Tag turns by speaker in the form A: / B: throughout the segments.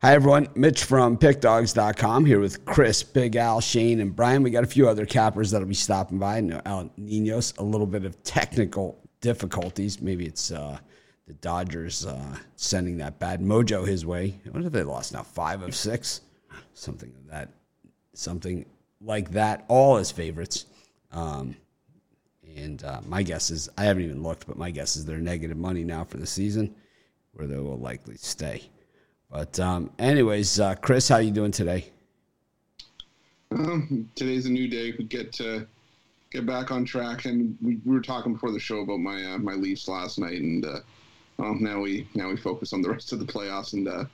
A: Hi, everyone. Mitch from PickDogs.com here with Chris, Big Al, Shane, and Brian. We got a few other cappers that'll be stopping by. No, Al Ninos, a little bit of technical difficulties. Maybe it's uh, the Dodgers uh, sending that bad mojo his way. What have they lost now? Five of six? Something of that. Something like that. All as favorites. Um, and uh, my guess is, I haven't even looked, but my guess is they're negative money now for the season, where they will likely stay. But um, anyways, uh, Chris, how are you doing today?
B: Um, today's a new day. We get to get back on track, and we, we were talking before the show about my uh, my Leafs last night, and uh, well, now we now we focus on the rest of the playoffs and uh,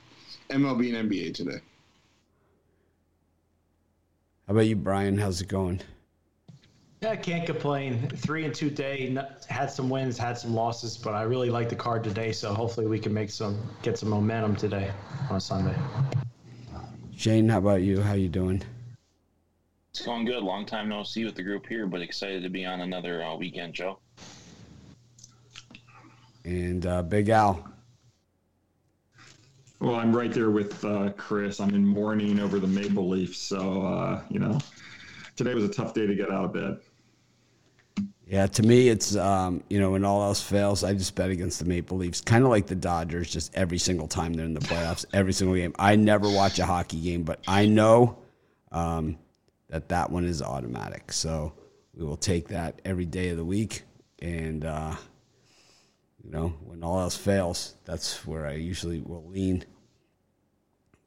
B: MLB and NBA today.
A: How about you, Brian? How's it going?
C: Yeah, I can't complain. Three and two day had some wins, had some losses, but I really like the card today. So hopefully we can make some get some momentum today on Sunday.
A: Shane, how about you? How you doing?
D: It's going good. Long time no see with the group here, but excited to be on another uh, weekend show.
A: And uh, Big Al.
E: Well, I'm right there with uh, Chris. I'm in mourning over the Maple Leafs, so uh, you know, today was a tough day to get out of bed.
A: Yeah, to me, it's um, you know when all else fails, I just bet against the Maple Leafs, kind of like the Dodgers. Just every single time they're in the playoffs, every single game. I never watch a hockey game, but I know um, that that one is automatic. So we will take that every day of the week, and uh, you know when all else fails, that's where I usually will lean.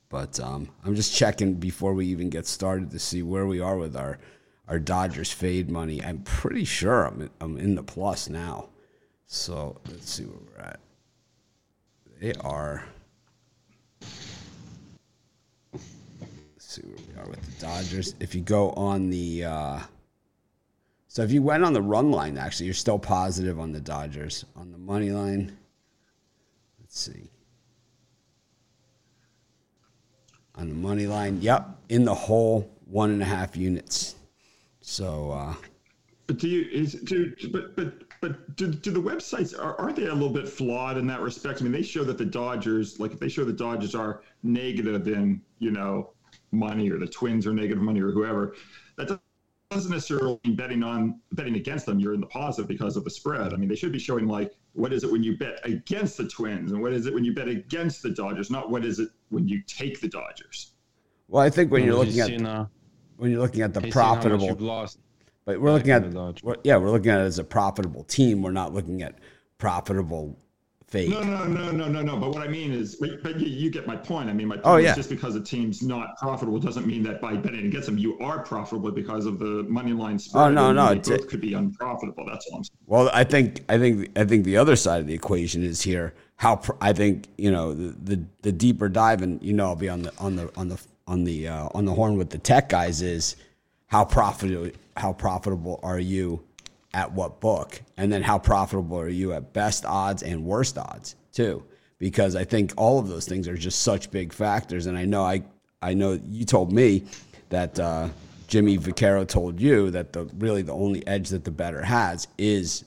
A: But um, I'm just checking before we even get started to see where we are with our our Dodgers fade money. I'm pretty sure I'm in, I'm in the plus now. So let's see where we're at. They are. Let's see where we are with the Dodgers. If you go on the. Uh, so if you went on the run line, actually, you're still positive on the Dodgers. On the money line, let's see. On the money line, yep, in the hole, one and a half units. So, uh,
E: but do you is do but but but do, do the websites are, aren't they a little bit flawed in that respect? I mean, they show that the Dodgers, like if they show the Dodgers are negative in you know money or the Twins are negative money or whoever, that doesn't necessarily mean betting on betting against them. You're in the positive because of the spread. I mean, they should be showing like what is it when you bet against the Twins and what is it when you bet against the Dodgers, not what is it when you take the Dodgers.
A: Well, I think when you're looking at uh, when you're looking at the profitable. But we're looking at we're, yeah, we're looking at it as a profitable team. We're not looking at profitable fate.
E: No, no, no, no, no, no. But what I mean is, but, but you, you, get my point. I mean, my oh, point oh, yeah. is just because a team's not profitable doesn't mean that by betting against them you are profitable because of the money line spread.
A: Oh no, no,
E: it both could be unprofitable. That's all I'm saying.
A: Well, I think I think I think the other side of the equation is here. How I think you know the, the the deeper dive, and you know I'll be on the on the on the on the uh, on the horn with the tech guys is how profitable how profitable are you at what book, and then how profitable are you at best odds and worst odds too? Because I think all of those things are just such big factors, and I know I I know you told me that uh, Jimmy Vaccaro told you that the really the only edge that the bettor has is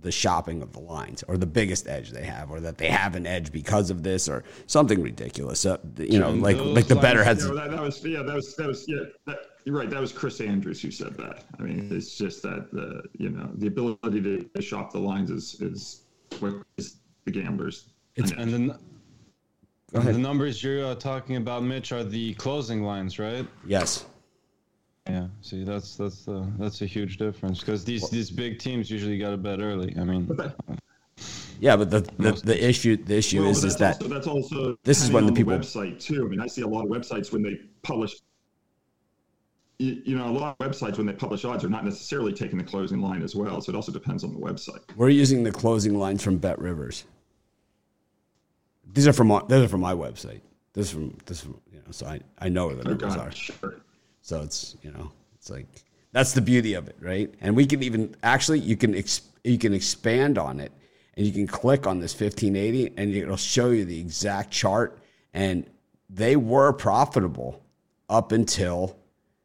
A: the shopping of the lines or the biggest edge they have or that they have an edge because of this or something ridiculous. Uh, you know like like the better heads.
E: you know, that, that, was yeah that was that was yeah that, you're right that was chris andrews who said that. I mean it's just that the you know the ability to shop the lines is is what is the gamblers
F: it's, and then the numbers you're uh, talking about mitch are the closing lines right?
A: Yes
F: yeah, see, that's that's uh, that's a huge difference because these these big teams usually got to bet early. I mean,
A: yeah, but the the, the issue the issue well, is is that
E: also, that's also
A: this is when the people
E: website too. I mean, I see a lot of websites when they publish. You, you know, a lot of websites when they publish odds are not necessarily taking the closing line as well. So it also depends on the website.
A: We're using the closing lines from Bet Rivers. These are from these are from my website. This is from this, is, you know, so I I know where the numbers are. Sure. So it's you know it's like that's the beauty of it, right? And we can even actually you can you can expand on it and you can click on this 1580 and it'll show you the exact chart and they were profitable up until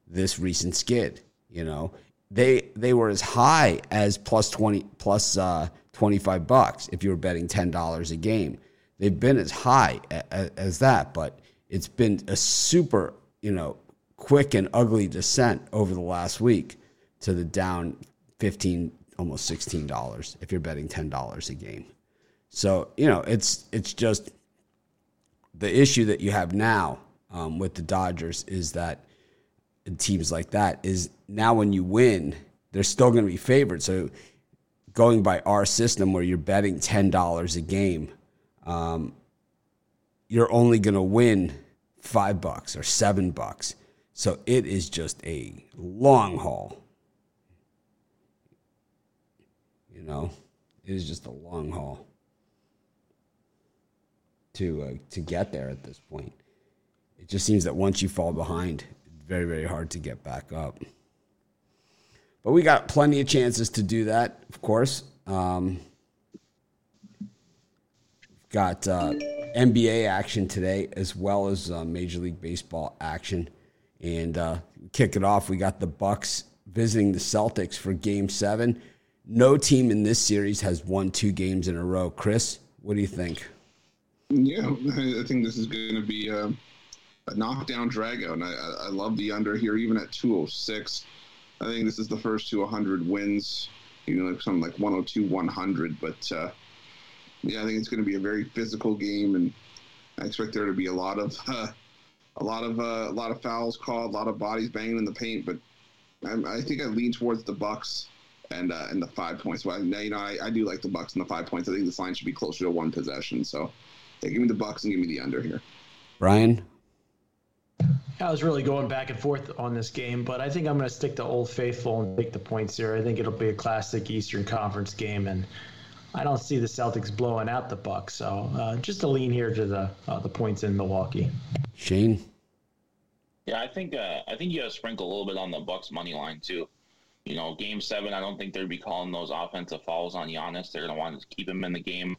A: this recent skid, you know. They they were as high as plus 20 plus uh 25 bucks if you were betting $10 a game. They've been as high as, as that, but it's been a super, you know, quick and ugly descent over the last week to the down 15 almost $16 if you're betting $10 a game. So, you know, it's it's just the issue that you have now um, with the Dodgers is that teams like that is now when you win, they're still going to be favored. So going by our system where you're betting $10 a game, um, you're only going to win five bucks or seven bucks. So it is just a long haul. You know, it is just a long haul to uh, to get there at this point. It just seems that once you fall behind, it's very very hard to get back up. But we got plenty of chances to do that, of course. Um, got uh, NBA action today as well as uh, Major League Baseball action, and uh, kick it off. We got the Bucks visiting the Celtics for Game Seven. No team in this series has won two games in a row. Chris, what do you think?
B: Yeah, I think this is going to be a, a knockdown dragout. And I, I love the under here, even at 206. I think this is the first to 100 wins, you know, like something like 102, 100. But uh, yeah, I think it's going to be a very physical game, and I expect there to be a lot of uh, a lot of uh, a lot of fouls called, a lot of bodies banging in the paint. But I, I think I lean towards the Bucks and uh, and the five points. Well, you know, I, I do like the Bucks and the five points. I think this line should be closer to one possession. So, yeah, give me the Bucks and give me the under here.
A: Brian,
C: I was really going back and forth on this game, but I think I'm going to stick to Old Faithful and take the points here. I think it'll be a classic Eastern Conference game, and I don't see the Celtics blowing out the Bucks. So uh, just a lean here to the uh, the points in Milwaukee.
A: Shane.
D: Yeah, I think uh, I think you got to sprinkle a little bit on the Bucks money line too. You know, Game Seven, I don't think they'd be calling those offensive fouls on Giannis. They're going to want to keep him in the game.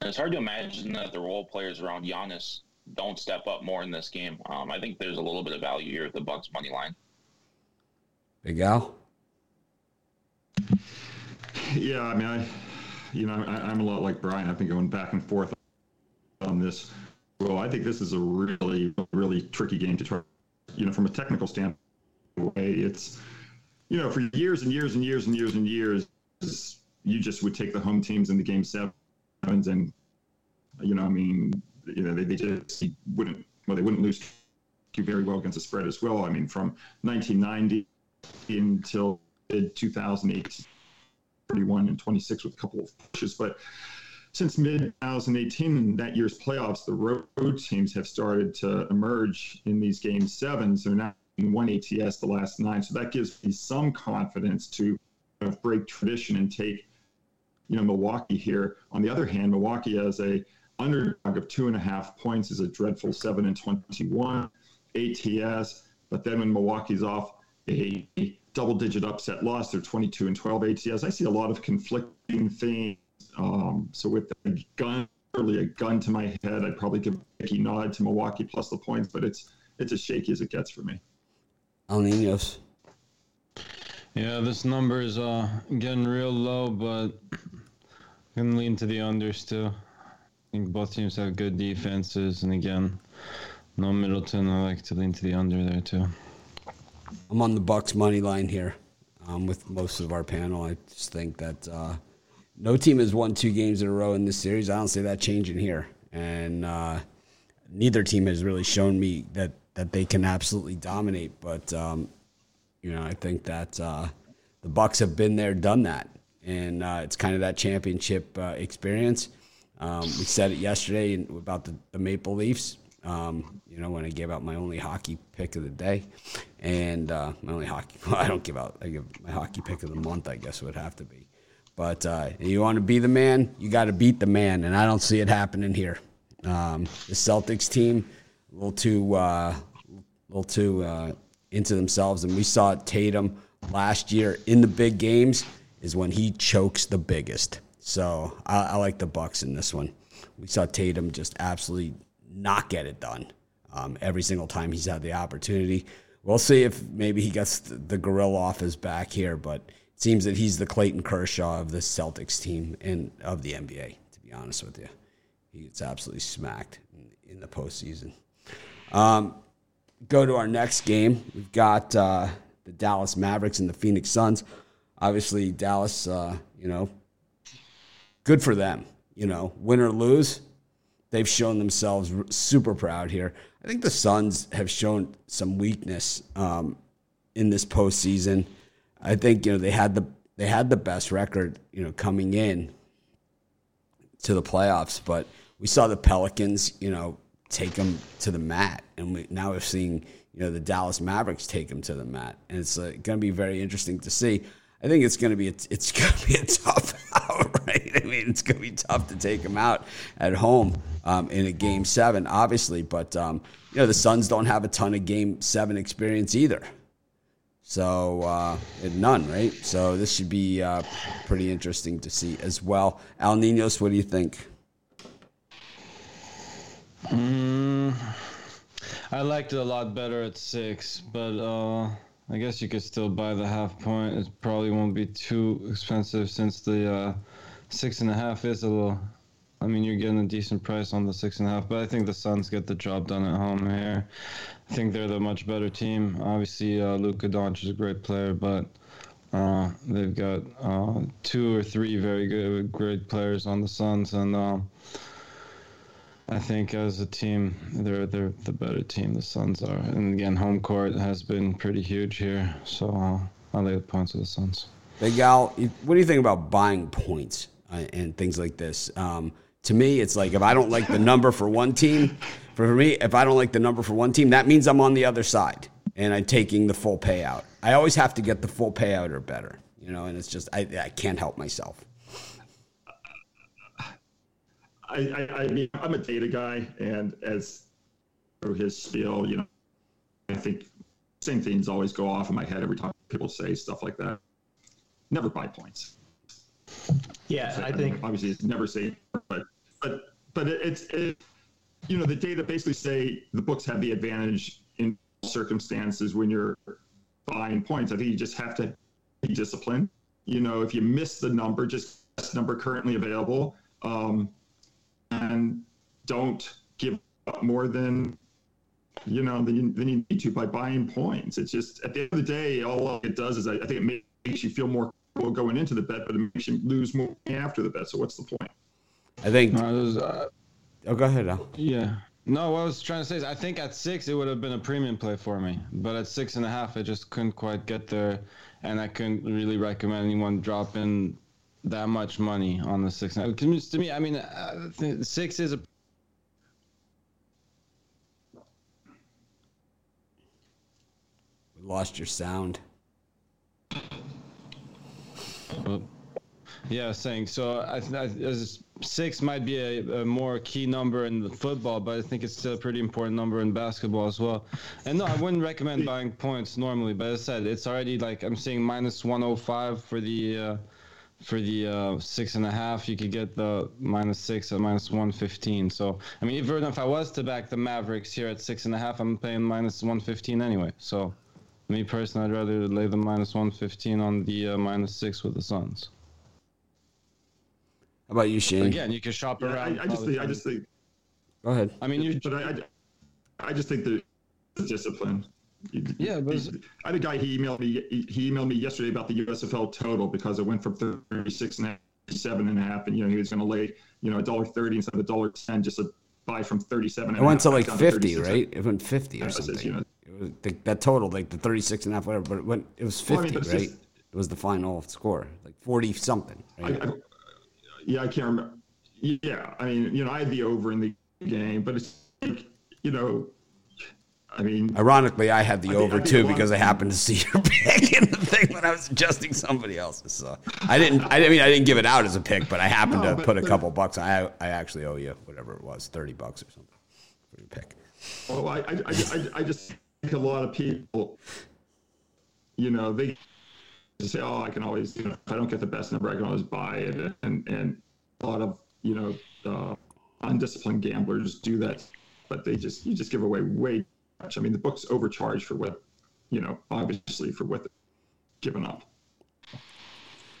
D: And it's hard to imagine that the role players around Giannis don't step up more in this game. Um, I think there's a little bit of value here at the Bucks money line.
A: Big Al.
E: Yeah, I mean, I, you know, I, am a lot like Brian. I've been going back and forth on this. Well, I think this is a really, really tricky game to try. You know, from a technical standpoint, it's, you know, for years and years and years and years and years, you just would take the home teams in the game sevens and, you know, I mean, you know, they, they just wouldn't, well, they wouldn't lose very well against the spread as well. I mean, from 1990 until mid 2008, 31 and 26 with a couple of pushes. But since mid 2018 in that year's playoffs, the road teams have started to emerge in these game sevens. They're now in one ATS the last nine. So that gives me some confidence to break tradition and take, you know, Milwaukee here. On the other hand, Milwaukee has a underdog of two and a half points is a dreadful seven and 21 ATS. But then when Milwaukee's off a double digit upset loss, they're 22 and 12 ATS. I see a lot of conflicting things. Um, so with the gun, really a gun to my head, I'd probably give a shaky nod to Milwaukee plus the points, but it's it's as shaky as it gets for me.
A: Al Ninos.
F: Yeah, this number is uh, getting real low, but I'm going to lean to the unders too. I think both teams have good defenses, and again, no Middleton. I like to lean to the under there too.
A: I'm on the Bucks money line here um, with most of our panel. I just think that uh, no team has won two games in a row in this series. I don't see that changing here, and uh, neither team has really shown me that that they can absolutely dominate. But um, you know, I think that uh, the Bucks have been there, done that, and uh, it's kind of that championship uh, experience. Um, we said it yesterday about the, the Maple Leafs. Um, you know, when I gave out my only hockey pick of the day, and uh, my only hockey. Well, I don't give out. I give my hockey pick of the month. I guess would have to be. But uh, you want to be the man, you got to beat the man, and I don't see it happening here. Um, the Celtics team, a little too, uh, a little too uh, into themselves, and we saw Tatum last year in the big games is when he chokes the biggest. So I, I like the Bucks in this one. We saw Tatum just absolutely not get it done um, every single time he's had the opportunity. We'll see if maybe he gets the gorilla off his back here, but it seems that he's the Clayton Kershaw of the Celtics team and of the NBA. To be honest with you, he gets absolutely smacked in, in the postseason. Um, go to our next game. We've got uh, the Dallas Mavericks and the Phoenix Suns. Obviously, Dallas, uh, you know, good for them. You know, win or lose, they've shown themselves super proud here. I think the Suns have shown some weakness um, in this postseason. I think you know they had the they had the best record you know coming in to the playoffs, but we saw the Pelicans you know take them to the mat, and we, now we're seeing you know the Dallas Mavericks take them to the mat, and it's uh, going to be very interesting to see. I think it's going to be a, it's going to be a tough out, right? I mean, it's going to be tough to take them out at home um, in a game seven, obviously, but um, you know the Suns don't have a ton of game seven experience either. So uh, none, right? So this should be uh, pretty interesting to see as well. Al Ninos, what do you think?
F: Mm, I liked it a lot better at six, but uh, I guess you could still buy the half point. It probably won't be too expensive since the uh, six and a half is a little. I mean, you're getting a decent price on the six and a half, but I think the Suns get the job done at home here. I think they're the much better team. Obviously, uh, Luka Doncic is a great player, but uh, they've got uh, two or three very good, great players on the Suns, and um, I think as a team, they're they're the better team. The Suns are, and again, home court has been pretty huge here. So uh, I lay the points of the Suns.
A: Big Al, what do you think about buying points uh, and things like this? Um, to me, it's like if I don't like the number for one team, for me, if I don't like the number for one team, that means I'm on the other side and I'm taking the full payout. I always have to get the full payout or better, you know, and it's just I, I can't help myself.
E: I, I, I mean, I'm a data guy, and as through his spiel, you know, I think same things always go off in my head every time people say stuff like that. Never buy points.
C: Yeah, so, I, I think
E: obviously it's never say, but but but it's it, you know the data basically say the books have the advantage in circumstances when you're buying points. I think you just have to be disciplined. You know, if you miss the number, just number currently available. Um, and don't give up more than you know than you, than you need to by buying points. It's just at the end of the day, all it does is I, I think it makes you feel more comfortable going into the bet, but it makes you lose more after the bet. So what's the point?
A: I think. No, was, uh, oh, go ahead, Al.
F: Yeah. No, what I was trying to say is I think at six it would have been a premium play for me, but at six and a half I just couldn't quite get there, and I couldn't really recommend anyone drop in that much money on the six. To me, I mean, uh, six is a.
A: We lost your sound.
F: Yeah, saying so. I, I, six might be a, a, more key number in football, but I think it's still a pretty important number in basketball as well. And no, I wouldn't recommend buying points normally, but as I said, it's already like I'm seeing minus 105 for the. Uh, for the uh, six and a half, you could get the minus six at minus one fifteen. So I mean, even if I was to back the Mavericks here at six and a half, I'm paying minus one fifteen anyway. So me personally, I'd rather lay the minus one fifteen on the uh, minus six with the Suns.
A: How about you, Shane?
F: Again, you can shop yeah, around.
E: I, I just think. I just think.
A: Go ahead.
F: I mean, you.
E: But I, I, I just think the discipline
F: yeah, but
E: I had a guy. He emailed me. He emailed me yesterday about the USFL total because it went from thirty-six and a half to seven and a half, and you know he was going to lay you know a dollar thirty instead of a dollar ten just to buy from thirty-seven.
A: It went to like fifty, to right? It went fifty or something. you know, it was the, that total, like the thirty-six and a half, whatever. But it went. It was fifty, well, I mean, right? Just, it was the final score, like forty something. Right? I, I,
E: yeah, I can't remember. Yeah, I mean, you know, I had the over in the game, but it's like, you know, I mean,
A: ironically, I had the I over too because I happened to see your pick in the thing when I was adjusting somebody else's. So I didn't. I mean, I didn't give it out as a pick, but I happened no, to put a couple bucks. I I actually owe you whatever it was, thirty bucks or something for your pick.
E: Well, I I, I, I just think a lot of people, you know, they say, oh, I can always, you know, if I don't get the best number, I can always buy it, and and a lot of you know uh, undisciplined gamblers do that, but they just you just give away way much. I mean, the book's overcharged for what, you know, obviously for what they're given up.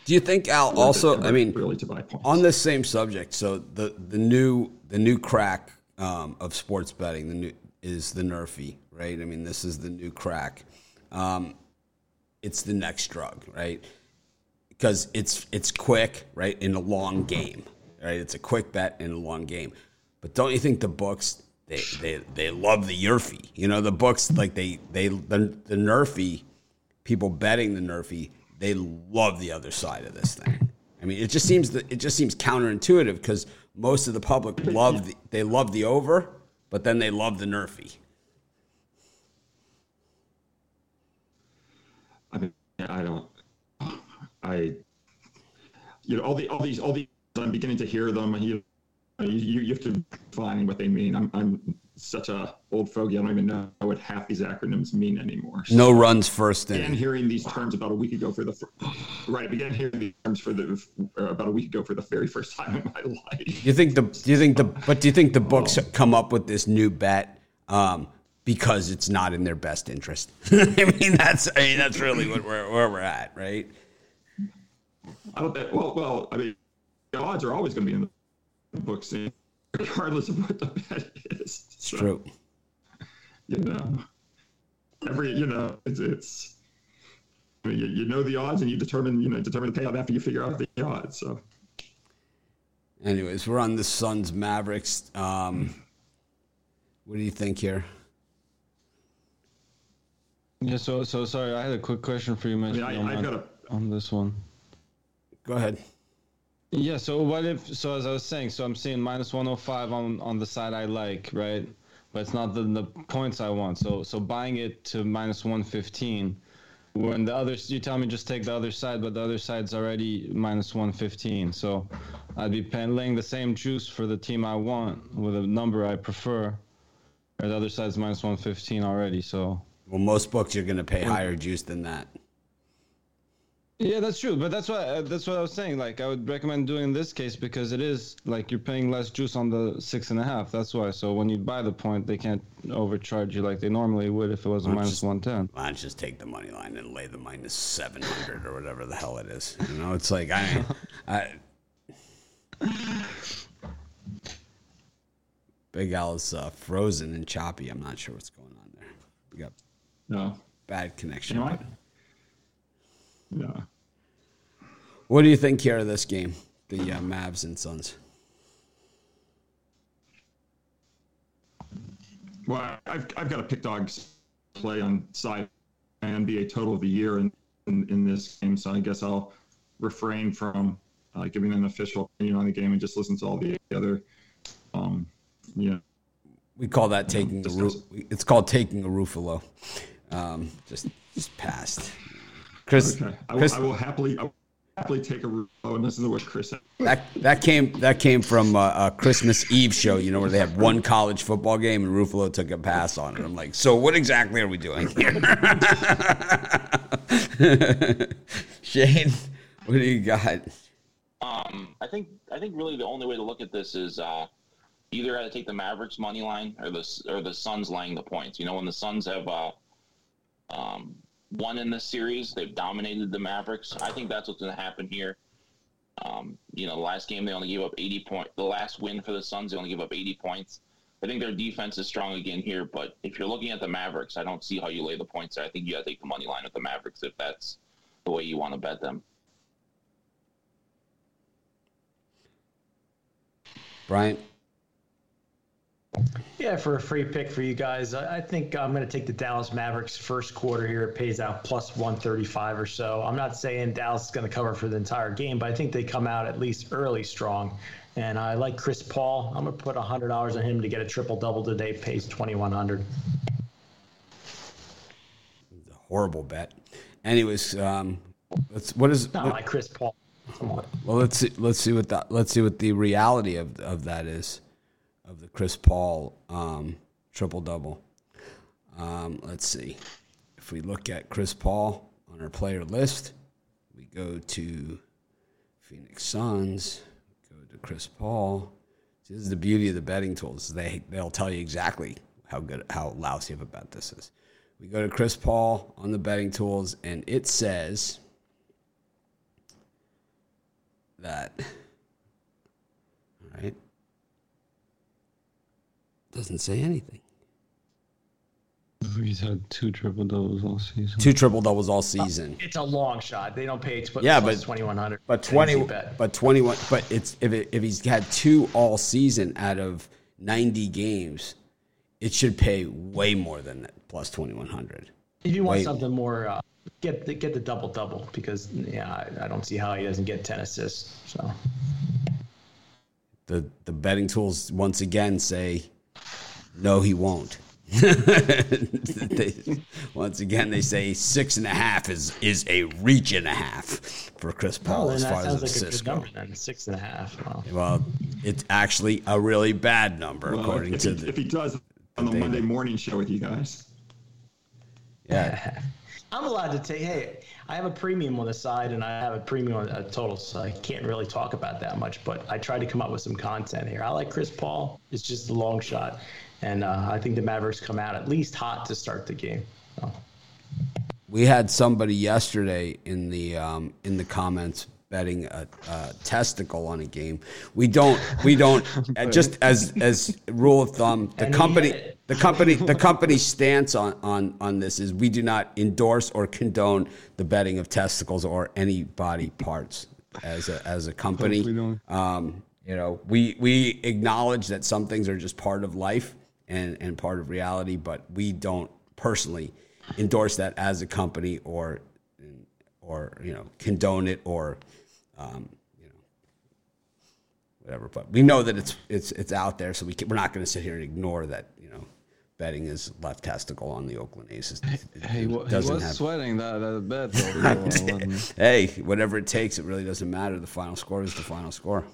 A: Do you think Al also? I mean, really to buy points. on this same subject. So the the new the new crack um, of sports betting, the new is the NRFI, right? I mean, this is the new crack. Um, it's the next drug, right? Because it's it's quick, right? In a long game, right? It's a quick bet in a long game. But don't you think the books they they, they love the NRFI? You know, the books like they they the, the NRFI people betting the NRFI they love the other side of this thing. I mean, it just seems that it just seems counterintuitive because most of the public love the, they love the over, but then they love the Nerfy.
E: I mean, I don't. I, you know, all the all these all these. I'm beginning to hear them. You, you, you have to define what they mean. I'm I'm such a old fogey. I don't even know what half these acronyms mean anymore.
A: So no runs first
E: I began hearing these terms about a week ago for the right. I began hearing these terms for the uh, about a week ago for the very first time in my life.
A: You think the do you think the but do you think the books oh. come up with this new bet um, because it's not in their best interest? I mean that's I mean that's really what we're where we're at, right?
E: I don't think. Well, well, I mean, the odds are always going to be in the books, regardless of what the bet is.
A: It's so, true.
E: You know, every you know, it's it's. I mean, you, you know the odds, and you determine you know determine the payout after you figure out the odds. So.
A: Anyways, we're on the Suns Mavericks. Um, what do you think here?
F: Yeah, so so sorry, I had a quick question for you, Mitch.
E: I, mean, I, I got a,
F: on this one.
A: Go ahead.
F: Yeah. So what if? So as I was saying, so I'm seeing minus 105 on on the side I like, right? But it's not the the points I want. So so buying it to minus 115. When the other, you tell me just take the other side, but the other side's already minus 115. So I'd be paying, laying the same juice for the team I want with a number I prefer. Or the other side's minus 115 already. So
A: well, most books you're going to pay higher juice than that.
F: Yeah, that's true, but that's what uh, that's what I was saying. Like, I would recommend doing this case because it is like you're paying less juice on the six and a half. That's why. So when you buy the point, they can't overcharge you like they normally would if it was a minus one ten.
A: Why don't just take the money line and lay the minus seven hundred or whatever the hell it is? You know, it's like I, I. Big Al is uh, frozen and choppy. I'm not sure what's going on there. We got
E: no
A: bad connection.
E: You know yeah.
A: What do you think here of this game, the uh, Mavs and Suns?
E: Well, I've, I've got a pick dogs play on side NBA total of the year in, in, in this game, so I guess I'll refrain from uh, giving an official opinion on the game and just listen to all the other, um, yeah.
A: We call that taking a roof. It's called taking a Ruffalo. Um, just just passed.
E: Chris, okay. I, will, Chris, I will happily, I will happily take a oh, and listen to what Chris said.
A: That that came that came from a, a, Christmas Eve show, you know, where they had one college football game and Ruffalo took a pass on it. I'm like, so what exactly are we doing here? Shane, what do you got?
D: Um, I think I think really the only way to look at this is uh, either got to take the Mavericks money line or the or the Suns laying the points. You know, when the Suns have uh, um, won in this series. They've dominated the Mavericks. I think that's what's going to happen here. Um, you know, the last game they only gave up 80 points. The last win for the Suns, they only gave up 80 points. I think their defense is strong again here, but if you're looking at the Mavericks, I don't see how you lay the points there. I think you got to take the money line with the Mavericks if that's the way you want to bet them.
A: Brian.
C: Yeah, for a free pick for you guys, I think I'm going to take the Dallas Mavericks first quarter here. It pays out plus 135 or so. I'm not saying Dallas is going to cover for the entire game, but I think they come out at least early strong. And I like Chris Paul. I'm going to put $100 on him to get a triple double today. Pays 2100
A: Horrible bet. Anyways, um, let's, what is
C: not
A: what,
C: like Chris Paul?
A: Well, let's see. Let's see what that. Let's see what the reality of of that is of the Chris Paul um, triple double. Um, let's see. If we look at Chris Paul on our player list, we go to Phoenix Suns, go to Chris Paul. This is the beauty of the betting tools. They they'll tell you exactly how good how lousy of a bet this is. We go to Chris Paul on the betting tools, and it says that. All right. Doesn't say anything.
F: He's had two triple doubles all season.
A: Two triple doubles all season.
C: It's a long shot. They don't pay. But
A: Yeah,
C: plus
A: but-
C: 2100.
A: But twenty, but twenty one. But it's if it, if he's had two all season out of ninety games, it should pay way more than that plus twenty one hundred.
C: If you want
A: Wait.
C: something more, uh, get the, get the double double because yeah, I, I don't see how he doesn't get ten assists. So
A: The the betting tools once again say, no, he won't. They- once again, they say six and a half is is a reach and a half for Chris Paul
C: well,
A: as far as
C: sounds like a
A: assists go.
C: number. Then six and a half. Well,
A: Well, it's actually a really bad number
E: Well,
A: according
E: if,
A: to
E: he,
A: the
E: if he does on the
A: data.
E: Monday morning show with you guys.
A: yeah.
C: I'm allowed to take. Hey, I have a premium on the side, and I have a premium on a total, so I can't really talk about that much. But I tried to come up with some content here. I like Chris Paul. It's just a long shot, and uh, I think the Mavericks come out at least hot to start the game. So,
A: We had somebody yesterday in the um, in the comments betting a, a testicle on a game. We don't we don't uh, just as as rule of thumb. The
C: And
A: company the company the company's stance on, on on this is we do not endorse or condone the betting of testicles or any body parts as a as a company. Um, you know, we we acknowledge that some things are just part of life and and part of reality, but we don't personally endorse that as a company or or you know condone it or um, you know whatever. But we know that it's it's it's out there, so we can, we're not going to sit here and ignore that. You know, betting is left testicle on the Oakland Aces. It-
F: Hey, he was
A: have-
F: sweating that, that bet though. for a while, wasn't
A: hey, whatever it takes, it really doesn't matter. The final score is the final score.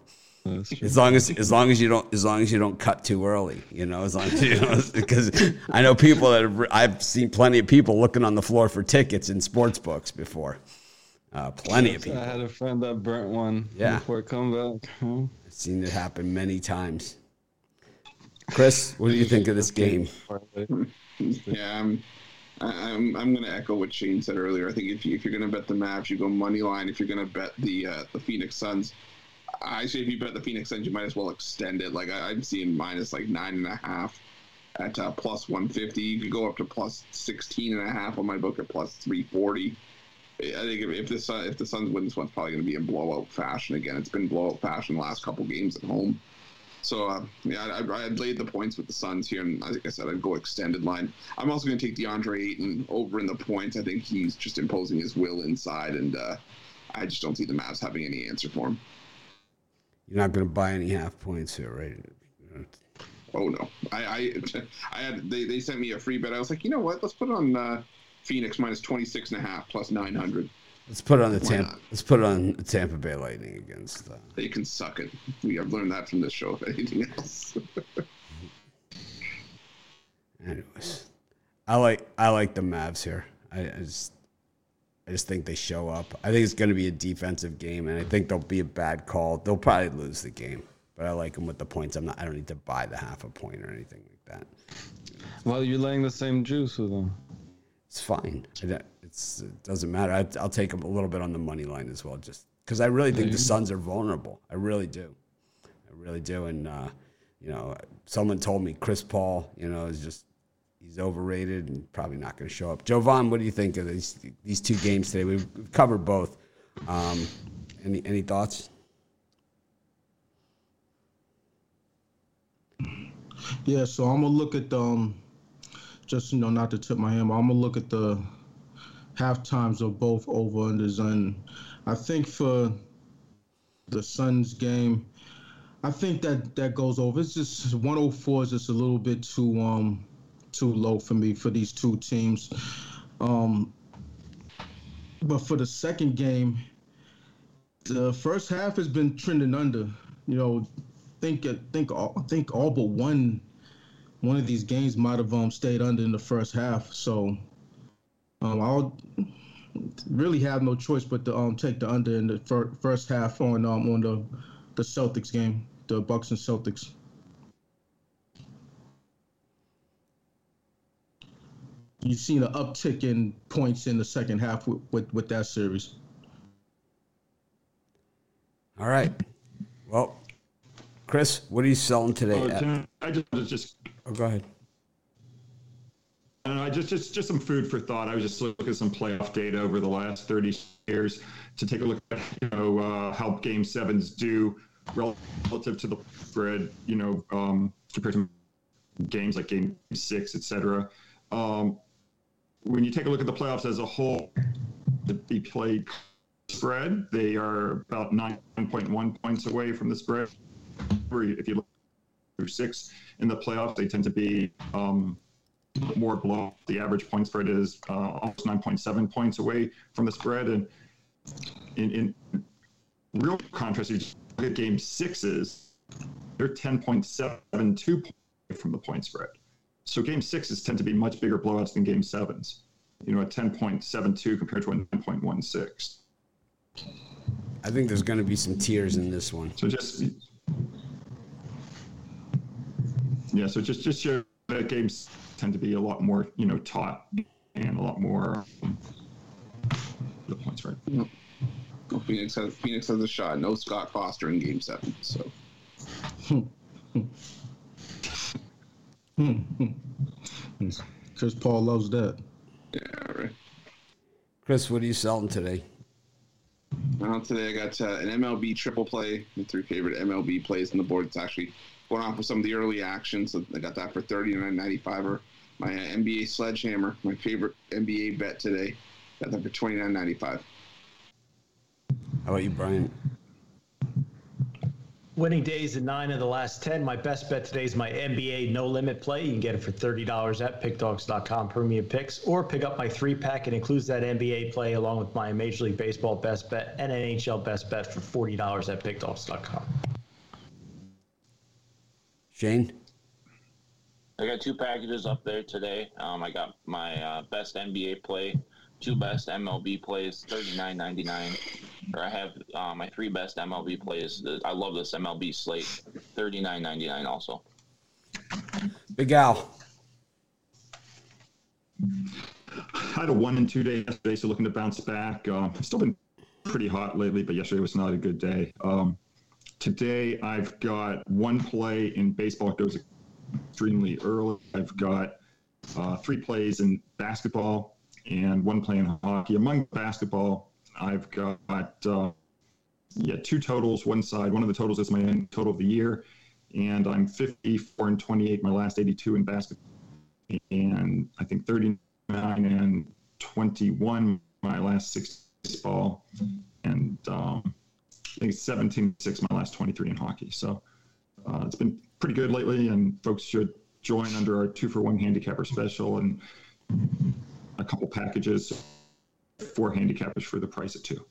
F: He? That's true.
A: As long as as long as you don't as long as you don't cut too early, you know, as long as you know, because I know people that have, I've seen plenty of people looking on the floor for tickets in sports books before. Uh, plenty of people.
F: I had a friend that burnt one
A: Yeah.
F: before comeback.
A: I've seen it happen many times. Chris, what do you think of this game?
B: Yeah, I'm, I- I'm, I'm going to echo what Shane said earlier. I think if, you, if you're going to bet the Mavs, you go money line. If you're going to bet the uh, the Phoenix Suns, I say if you bet the Phoenix Suns, you might as well extend it. Like I, I'm seeing minus like nine and a half at uh, plus 150. You could go up to plus 16 and a half on my book at plus 340. I think if, if the Sun, if the Suns win this one, it's probably going to be in blowout fashion again. It's been blowout fashion the last couple games at home. So uh, yeah, I, I laid the points with the Suns here, and like I said, I'd go extended line. I'm also going to take DeAndre Ayton over in the points. I think he's just imposing his will inside, and uh, I just don't see the Mavs having any answer for him.
A: You're not going to buy any half points here, right?
B: Oh no, I I, I had they, they sent me a free bet. I was like, you know what? Let's put it on uh, Phoenix minus 26 and a half plus 900.
A: Let's put it on the
B: Why
A: Tampa.
B: not?
A: Let's put it on the Tampa Bay Lightning against. Uh,
B: They can suck it. We have learned that from this show. If anything else,
A: anyways, I like I like the Mavs here. I, I just I just think they show up. I think it's going to be a defensive game, and I think there'll be a bad call. They'll probably lose the game, but I like them with the points. I'm not. I don't need to buy the half a point or anything like that.
F: Well, you're laying the same juice with them.
A: It's fine. It's, it doesn't matter. I, I'll take them a little bit on the money line as well, just because I really think the Suns are vulnerable. I really do. I really do. And uh, you know, someone told me Chris Paul, you know, is just he's overrated and probably not going to show up. Jovan, what do you think of these these two games today? We've covered both. Um, any any thoughts?
G: Yeah, so I'm gonna look at um, just you know, not to tip my hand, but I'm gonna look at the half times of both over unders, and I think for the Suns game, I think that that goes over. It's just 104 is just a little bit too um too low for me for these two teams. Um, but for the second game, the first half has been trending under. You know, think think all think all but one one of these games might have um stayed under in the first half. So um I'll really have no choice but to um take the under in the fir- first half on um on the the Celtics game, the Bucks and Celtics. You've seen an uptick in points in the second half with, with, with that series.
A: All right. Well, Chris, what are you selling today? At-
E: I just, just
A: oh, go ahead.
E: I, don't know, Uh, just, just, just some food for thought. I was just looking at some playoff data over the last 30 years to take a look at, you know, uh, how Game Sevens do relative to the spread. You know, um, compared to games like Game Six, etc. Um, when you take a look at the playoffs as a whole, to be played spread, they are about 9.1 points away from the spread. If you look through six in the playoffs, they tend to be um, more below. The average point spread is uh, almost 9.7 points away from the spread. And in, in real contrast, you look at game sixes, they're 10.72 points from the point spread. So game sixes tend to be much bigger blowouts than game sevens. You know, a 10.72 compared to a 9.16.
A: I think there's going to be some tears in this one.
E: So just yeah, so just just show that games tend to be a lot more you know taut and a lot more um, the points right.
B: Well, Phoenix has Phoenix has a shot. No Scott Foster in Game Seven. So.
G: Chris Paul loves that.
B: Yeah, right.
A: Chris, what are you selling today?
B: Well, today I got uh, an MLB triple play. My three favorite MLB plays on the board. It's actually going off with some of the early action, so I got that for thirty nine ninety five. Or my uh, NBA sledgehammer, my favorite NBA bet today, got that for twenty nine ninety five.
A: How about you, Brian?
C: Winning days in nine of the last 10. My best bet today is my NBA no limit play. You can get it for $30 at pickdogs.com premium picks or pick up my three pack. It includes that NBA play along with my Major League Baseball best bet and NHL best bet for $40 at pickdogs.com.
A: Shane?
D: I got two packages up there today. Um, I got my uh, best NBA play two best MLB plays, thirty nine ninety nine. Or I have uh, my three best MLB plays. I love this MLB slate, thirty nine ninety nine. Also,
A: Big Al.
E: I had a one and two day yesterday, so looking to bounce back. Uh, still been pretty hot lately, but yesterday was not a good day. Um, today I've got one play in baseball. It goes extremely early. I've got uh, three plays in basketball and one playing hockey. Among basketball, I've got uh, yeah two totals. One side, one of the totals is my end total of the year, and I'm 54 and 28. My last 82 in basketball, and I think 39 and 21 my last six baseball, and um, I think 17 six my last 23 in hockey. So uh, it's been pretty good lately, and folks should join under our two for one handicapper special and a couple packages, four handicappers for the price of two.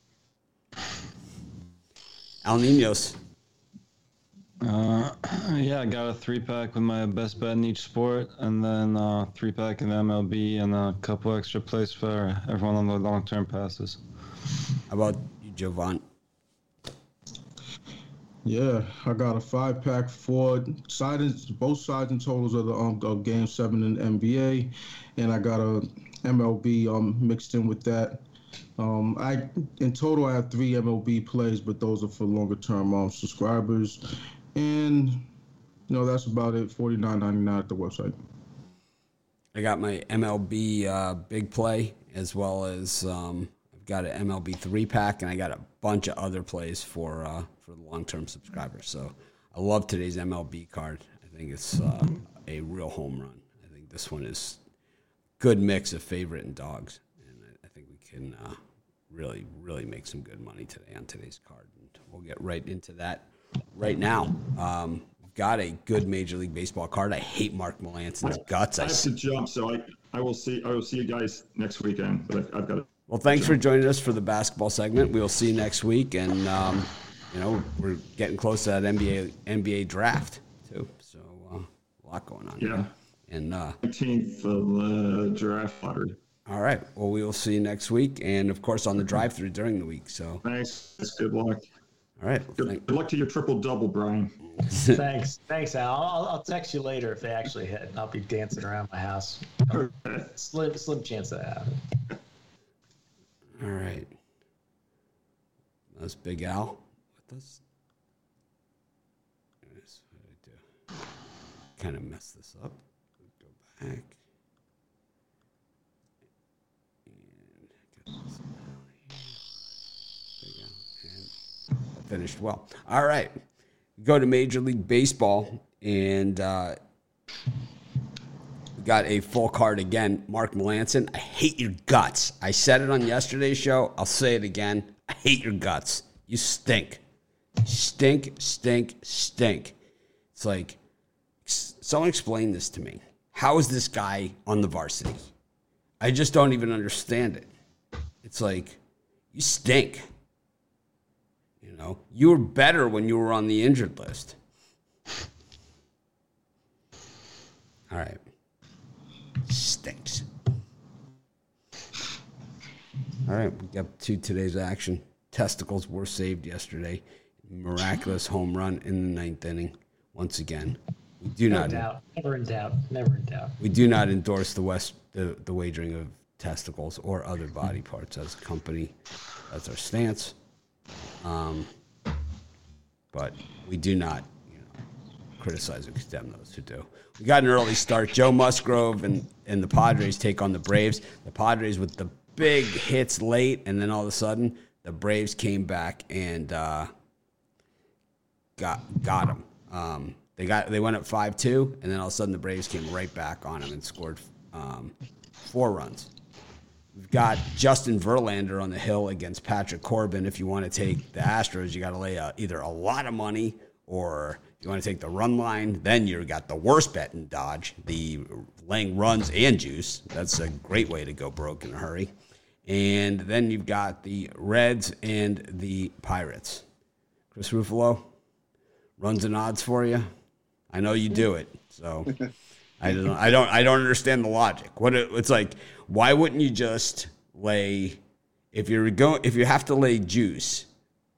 A: Al Ninos.
F: Uh, yeah, I got a three pack with my best bet in each sport, and then uh, three pack in MLB, and a couple extra plays for everyone on the long term passes.
A: How about you, Jovan?
G: Yeah, I got a five pack for sides, both sides and totals of the um, of game seven in the NBA, and I got a MLB um, mixed in with that. Um, I in total I have three MLB plays, but those are for longer term um, subscribers, and you know that's about it. Forty nine ninety nine at the website.
A: I got my MLB uh, big play as well as um, I've got an MLB three pack, and I got a bunch of other plays for uh, for the long term subscribers. So I love today's MLB card. I think it's uh, a real home run. I think this one is good mix of favorite and dogs, and I, I think we can uh, really, really make some good money today on today's card. And we'll get right into that right now. Um, got a good Major League Baseball card. I hate Mark Melancon's guts.
E: I have to jump, so I, I will see I will see you guys next weekend. But I've, I've got.
A: Well, thanks for joining us for the basketball segment. We'll see you next week, and um, you know we're getting close to that NBA NBA draft too. So uh, a lot going on.
E: Yeah.
A: And uh,
E: 19th of the draft lottery.
A: All right. Well, we will see you next week, and of course on the drive-through during the week. So
E: thanks. Good luck.
A: All right.
E: Good, good luck to your triple double, Brian.
C: thanks, thanks, Al. I'll, I'll, text you later if they actually hit. I'll be dancing around my house. slim, slim chance of that
A: All right. That's Big Al this? Notice what I do. Kind of mess this up. Go back. And get this. There you go. And finished well. All right. Go to Major League Baseball and uh, got a full card again. Mark Melancon, I hate your guts. I said it on yesterday's show. I'll say it again. I hate your guts. You stink. Stink, stink, stink. It's like, someone explain this to me. How is this guy on the varsity? I just don't even understand it. It's like, you stink. You know, you were better when you were on the injured list. All right. Stinks. All right, we got to today's action. Testicles were saved yesterday. Miraculous home run in the ninth inning. Once again, we do
C: No
A: not
C: doubt. Never in doubt. Never in doubt.
A: we do not endorse the west the, the wagering of testicles or other body parts as a company. That's our stance. Um, but we do not, you know, criticize or condemn those who do. We got an early start. Joe Musgrove and, and the Padres take on the Braves. The Padres with the big hits late, and then all of a sudden the Braves came back and uh, got got them. Um, they got they went up five two, and then all of a sudden the Braves came right back on them and scored um, four runs. We've got Justin Verlander on the hill against Patrick Corbin. If you want to take the Astros, you got to lay a, either a lot of money or you want to take the run line. Then you've got the worst bet in Dodge, the laying runs and juice. That's a great way to go broke in a hurry. And then you've got the Reds and the Pirates. Chris Ruffalo, runs and odds for you. I know you do it, so I don't. I don't. I don't understand the logic. What it, it's like? Why wouldn't you just lay? If you're going, if you have to lay juice,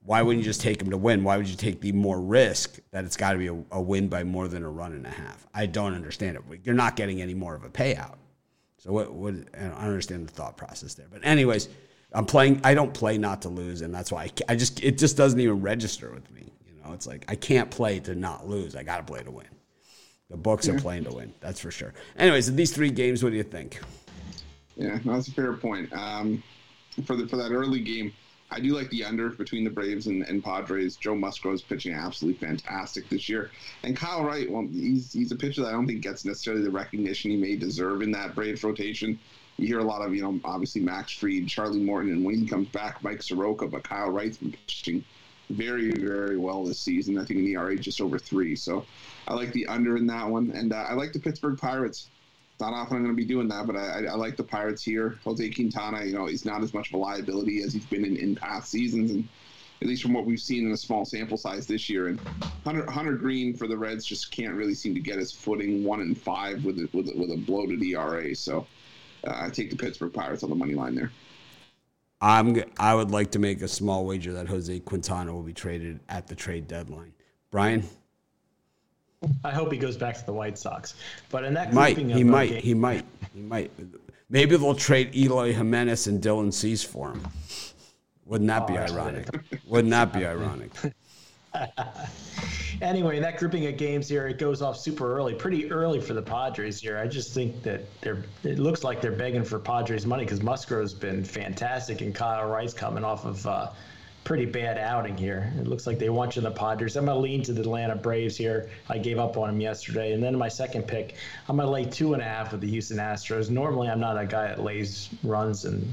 A: why wouldn't you just take them to win? Why would you take the more risk that it's got to be a, a win by more than a run and a half? I don't understand it. You're not getting any more of a payout. So what? What? I don't understand the thought process there. But anyways, I'm playing. I don't play not to lose, and that's why I, I just it just doesn't even register with me. Know, it's like I can't play to not lose. I got to play to win. The books are playing to win. That's for sure. Anyways, these three games, what do you think?
B: Yeah, that's a fair point. Um, for the for that early game, I do like the under between the Braves and, and Padres. Joe Musgrove is pitching absolutely fantastic this year, and Kyle Wright, well, he's he's a pitcher that I don't think gets necessarily the recognition he may deserve in that Braves rotation. You hear a lot of, you know, obviously Max Fried, Charlie Morton, and when he comes back, Mike Soroka, but Kyle Wright's been pitching very, very well this season. I think an ERA just over three. So I like the under in that one, and uh, I like the Pittsburgh Pirates. Not often I'm going to be doing that, but I, I, like the Pirates here. Jose Quintana, you know, he's not as much of a liability as he's been in, in past seasons, and at least from what we've seen in a small sample size this year. And Hunter, Hunter Greene for the Reds just can't really seem to get his footing. One and five with a, with a, with a bloated ERA. So uh, I take the Pittsburgh Pirates on the money line there.
A: I'm. I would like to make a small wager that Jose Quintana will be traded at the trade deadline. Brian
C: I hope he goes back to the White Sox. But in that
A: might. He might.
C: ga-
A: He might. He might. Maybe they'll trade Eloy Jimenez and Dylan Cease for him. Wouldn't that be
C: Oh,
A: ironic? Wouldn't that be ironic?
C: Anyway, that grouping of games here, it goes off super early, pretty early for the Padres here. I just think that they're. It looks like they're begging for Padres money because Musgrove's been fantastic, and Kyle Wright's coming off of uh, pretty bad outing here. It looks like they want you in the Padres. I'm gonna lean to the Atlanta Braves here. I gave up on them yesterday, and then my second pick, I'm gonna lay two and a half with the Houston Astros. Normally, I'm not a guy that lays runs and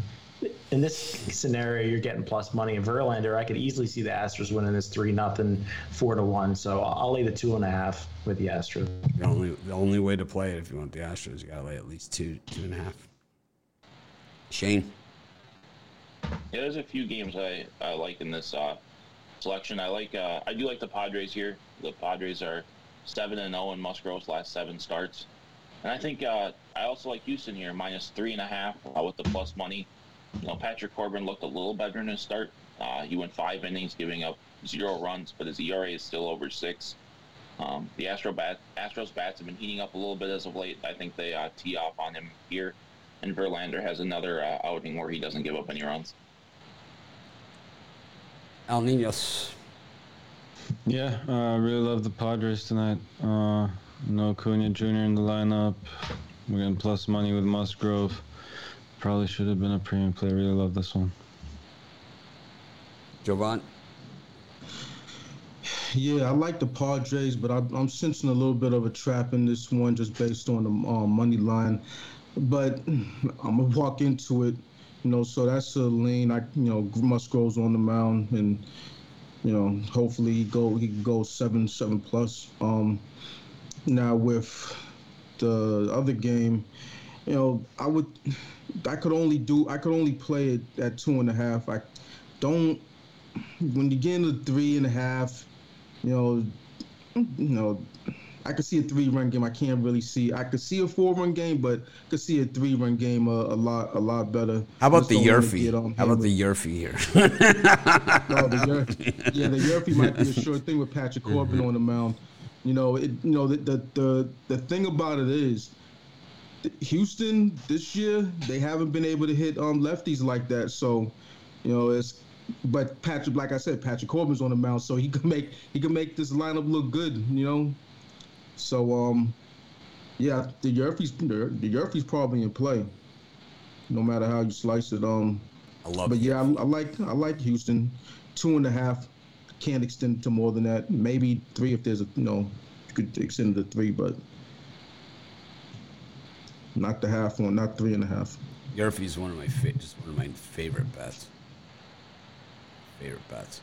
C: in this scenario, you're getting plus money. In Verlander, I could easily see the Astros winning this three nothing, four to one. So I'll I'll lay the two and a half with the Astros.
A: The only the only way to play it if you want the Astros, you got to lay at least two two and a half. Shane,
D: Yeah, there's a few games I, I like in this uh, selection. I like uh, I do like the Padres here. The Padres are seven and zero in Musgrove's last seven starts, and I think uh, I also like Houston here minus three and a half uh, with the plus money. You know, Patrick Corbin looked a little better in his start. Uh, he went five innings, giving up zero runs, but his ERA is still over six. Um, the Astro bat, Astros bats have been heating up a little bit as of late. I think they uh, tee off on him here, and Verlander has another uh, outing where he doesn't give up any runs.
A: El Ninos.
F: Yeah, uh, I really love the Padres tonight. Uh, no Acuña Jr. in the lineup. We're getting plus money with Musgrove. Probably should have been a premium play. Really love this one.
A: Jovan.
G: Yeah, I like the Padres, but I, I'm sensing a little bit of a trap in this one just based on the um, money line. But I'm gonna walk into it, you know. So that's a lean. I, you know, Musgrove's on the mound, and you know, hopefully he go he can go seven seven plus. Um, now with the other game, you know, I would I could only do I could only play it at two and a half. I don't when you get into three and a half, you know, you know, I could see a three run game. I can't really see. I could see a four run game, but I could see a three run game a, a lot a lot better.
A: How about the YRFI? How about the YRFI here?
G: oh, the. Yeah, the YRFI might be a sure thing with Patrick Corbin mm-hmm. on the mound. You know, it. You know, the the the, the thing about it is. Houston this year they haven't been able to hit um lefties like that, so you know it's but Patrick, like I said, Patrick Corbin's on the mound, so he can make he can make this lineup look good, you know. So um, yeah, the YRFI's the YRFI's probably in play, no matter how you slice it. Um,
A: I love.
G: But yeah, I, I, like I like Houston, two and a half. Can't extend to more than that. Maybe three if there's a you know you could extend to three, but not the half one, not three and a half.
A: YRFI's one of my fa- just one of my favorite bets favorite bets.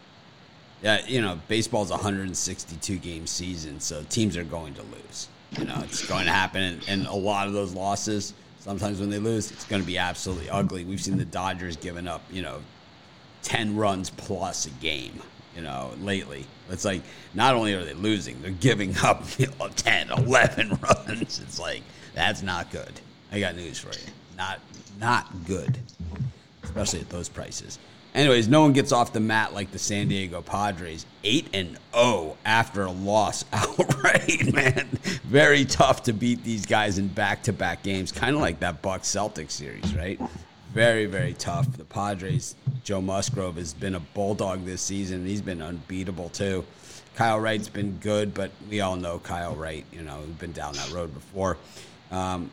A: Yeah, you know, baseball's a 162 game season, so teams are going to lose. You know, it's going to happen, and, and a lot of those losses, sometimes when they lose, it's going to be absolutely ugly. We've seen the Dodgers giving up, you know, 10 runs plus a game, you know, lately. It's like not only are they losing, they're giving up you know, 10, 11 runs. It's like, that's not good. I got news for you. Not, not good, especially at those prices. Anyways, no one gets off the mat like the San Diego Padres. 8 and 0 after a loss outright, man. Very tough to beat these guys in back-to-back games, kind of like that Bucks Celtics series, right? Very, very tough. The Padres, Joe Musgrove has been a bulldog this season. He's been unbeatable too. Kyle Wright's been good, but we all know Kyle Wright. You know, we've been down that road before. Um,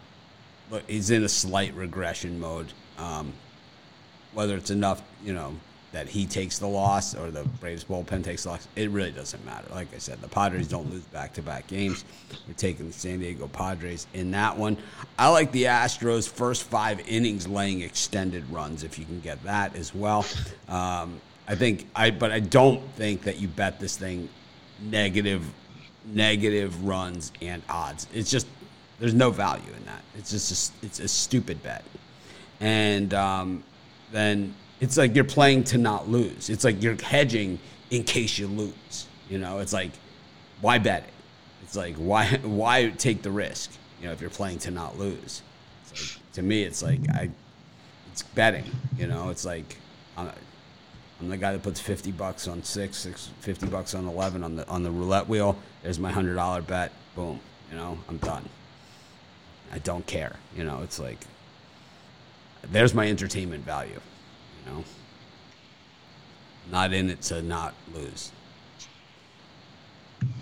A: but he's in a slight regression mode. Um, whether it's enough, you know, that he takes the loss or the Braves bullpen takes the loss, it really doesn't matter. Like I said, the Padres don't lose back to back games. We're taking the San Diego Padres in that one. I like the Astros first five innings laying extended runs if you can get that as well. Um, I think I, but I don't think that you bet this thing negative, negative runs and odds. It's just there's no value in that. It's just a, it's a stupid bet, and um, then it's like you're playing to not lose. It's like you're hedging in case you lose. You know, it's like why bet it? It's like why why take the risk? You know, if you're playing to not lose. Like, to me, it's like I, it's betting. You know, it's like I'm, I'm the guy that puts 50 bucks on six, six, 50 bucks on 11 on the on the roulette wheel. There's my hundred dollar bet. Boom. You know, I'm done. I don't care. You know, it's like there's my entertainment value. You know, not in it to not lose.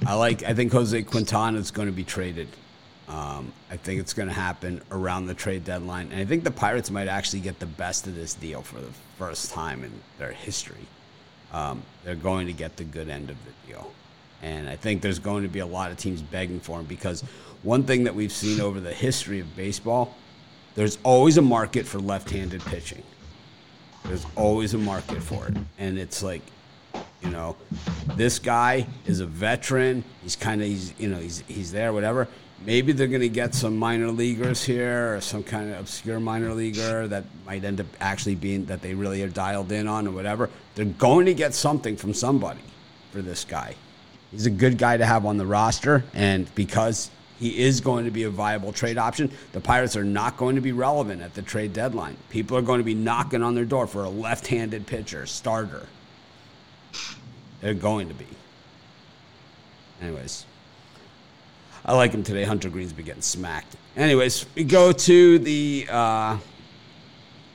A: I like. I think Jose Quintana is going to be traded. Um, I think it's going to happen around the trade deadline, and I think the Pirates might actually get the best of this deal for the first time in their history. Um, they're going to get the good end of the deal, and I think there's going to be a lot of teams begging for him because one thing that we've seen over the history of baseball there's always a market for left-handed pitching. There's always a market for it, and it's like, you know, this guy is a veteran. He's kind of he's you know he's he's there whatever. Maybe they're going to get some minor leaguers here or some kind of obscure minor leaguer that might end up actually being that they really are dialed in on or whatever. They're going to get something from somebody for this guy. He's a good guy to have on the roster, and because he is going to be a viable trade option. The Pirates are not going to be relevant at the trade deadline. People are going to be knocking on their door for a left handed pitcher, starter. They're going to be. Anyways, I like him today. Hunter Greene's been getting smacked. Anyways, we go to the uh,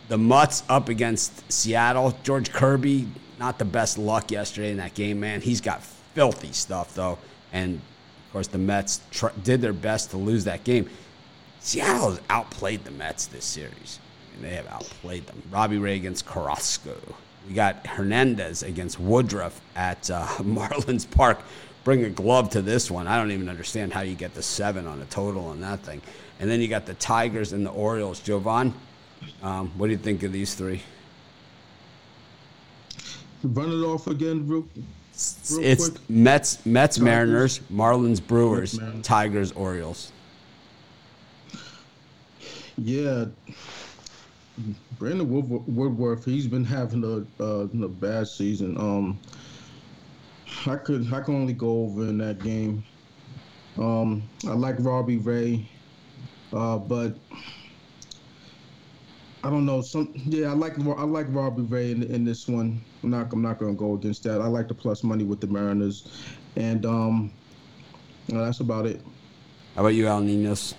A: the Mutts up against Seattle. George Kirby, not the best luck yesterday in that game, man. He's got filthy stuff though, and of course, the Mets tr- did their best to lose that game. Seattle has outplayed the Mets this series. I mean, they have outplayed them. Robbie Ray against Carrasco. We got Hernandez against Woodruff at uh, Marlins Park. bring a glove to this one. I don't even understand how you get the seven on a total on that thing. And then you got the Tigers and the Orioles. Jovan, um, what do you think of these three?
G: Run it off again, real, real
A: it's
G: quick.
A: Mets, Mets,
G: Tigers.
A: Mariners, Marlins, Brewers,
G: Mariners.
A: Tigers, Orioles.
G: Yeah. Brandon Woodruff, he's been having a, uh, a bad season. Um, I could I can only go over in that game. Um, I like Robbie Ray, uh, but I don't know. Some yeah, I like I like Robbie Ray in, in this one. I'm not I'm not gonna go against that. I like the plus money with the Mariners, and um, well, that's about it.
A: How about you, Al Ninos?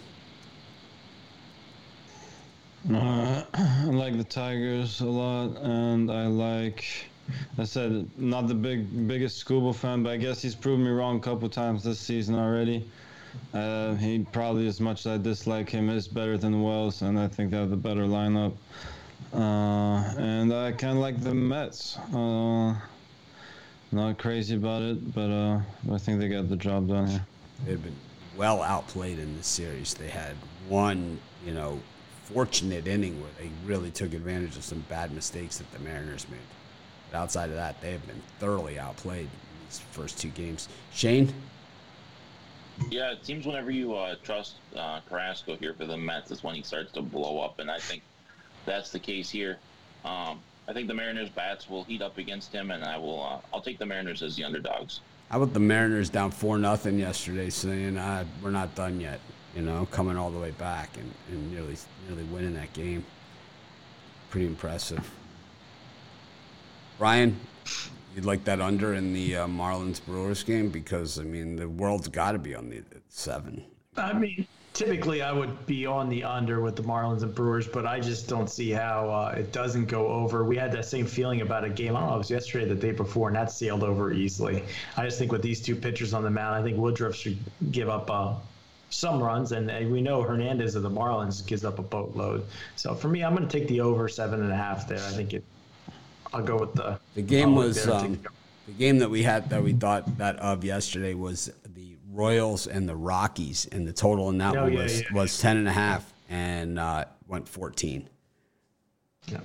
F: Uh, I like the Tigers a lot, and I like. I said not the big biggest Skubal fan, but I guess he's proven me wrong a couple times this season already. Uh, he probably, as much as I dislike him, is better than Wells, and I think they have the better lineup. Uh, and I kind of like the Mets. Uh, not crazy about it, but uh, I think they got the job done here.
A: They've been well outplayed in this series. They had one, you know, fortunate inning where they really took advantage of some bad mistakes that the Mariners made. But outside of that, they have been thoroughly outplayed in these first two games. Shane,
D: Yeah, it seems whenever you uh, trust uh, Carrasco here for the Mets is when he starts to blow up, and I think that's the case here. Um, I think the Mariners bats will heat up against him, and I will. Uh, I'll take the Mariners as the underdogs.
A: how about the Mariners down four nothing yesterday, saying uh, we're not done yet? You know, coming all the way back and, and nearly nearly winning that game. Pretty impressive. Brian, you'd like that under in the uh, Marlins Brewers game because I mean the world's got to be on the seven.
C: I mean, typically I would be on the under with the Marlins and Brewers, but I just don't see how uh, it doesn't go over. We had that same feeling about a game. I don't know, it was yesterday, the day before, and that sailed over easily. I just think with these two pitchers on the mound, I think Woodruff should give up uh, some runs, and uh, we know Hernandez of the Marlins gives up a boatload. So for me, I'm going to take the over seven and a half there. I think it. I'll go with the.
A: The game was um,
C: the-
A: game that we had that we thought that of yesterday was the Royals and the Rockies, and the total in that
C: Oh,
A: one
C: yeah,
A: was
C: yeah.
A: was ten and a half and uh, went fourteen.
C: yeah.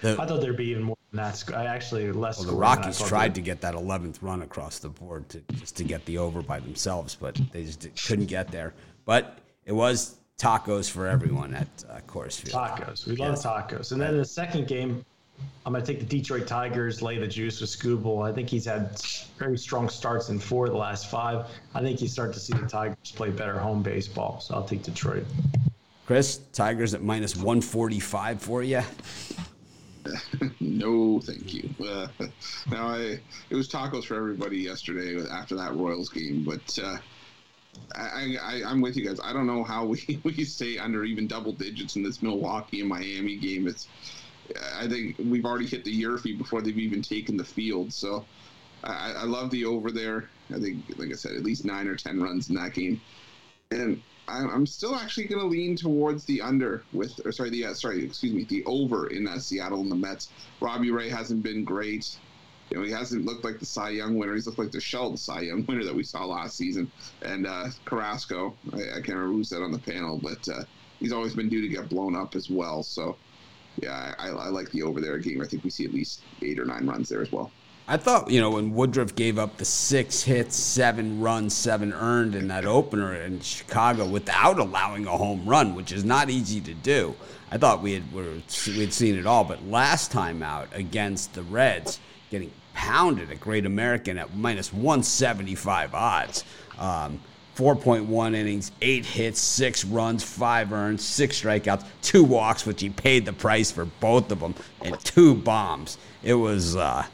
A: The,
C: I thought there'd be even more than that. I actually less.
A: well, the
C: scoring than I
A: Rockies tried to get that eleventh run across the board to just to get the over by themselves, but they just couldn't get there. But it was tacos for everyone at uh, Coors Field.
C: Tacos. We love tacos. And then the second game, I'm going to take the Detroit Tigers, lay the juice with Skubal. I think he's had very strong starts in four of the last five. I think you start to see the Tigers play better home baseball. So I'll take Detroit.
A: Chris, Tigers at minus one forty five for you.
B: no, thank you. Uh, now, I it was tacos for everybody yesterday after that Royals game, but uh, I, I, I'm with you guys. I don't know how we, we stay under even double digits in this Milwaukee and Miami game. It's I think we've already hit the YRFI before they've even taken the field. So I, I love the over there. I think, like I said, at least nine or ten runs in that game, and I'm still actually going to lean towards the under with, or sorry, the uh, sorry, excuse me, the over in uh, Seattle and the Mets. Robbie Ray hasn't been great. You know, he hasn't looked like the Cy Young winner. He's looked like the shell Cy Young winner that we saw last season. And uh, Carrasco, I, I can't remember who said on the panel, but uh, he's always been due to get blown up as well. So, yeah, I, I like the over there game. I think we see at least eight or nine runs there as well.
A: I thought, you know, when Woodruff gave up the six hits, seven runs, seven earned in that opener in Chicago without allowing a home run, which is not easy to do. I thought we had we had seen it all, but last time out against the Reds, getting pounded at Great American at minus 175 odds. Um, 4.1 innings, eight hits, six runs, five earned, six strikeouts, two walks, which he paid the price for both of them, and two bombs. It was uh,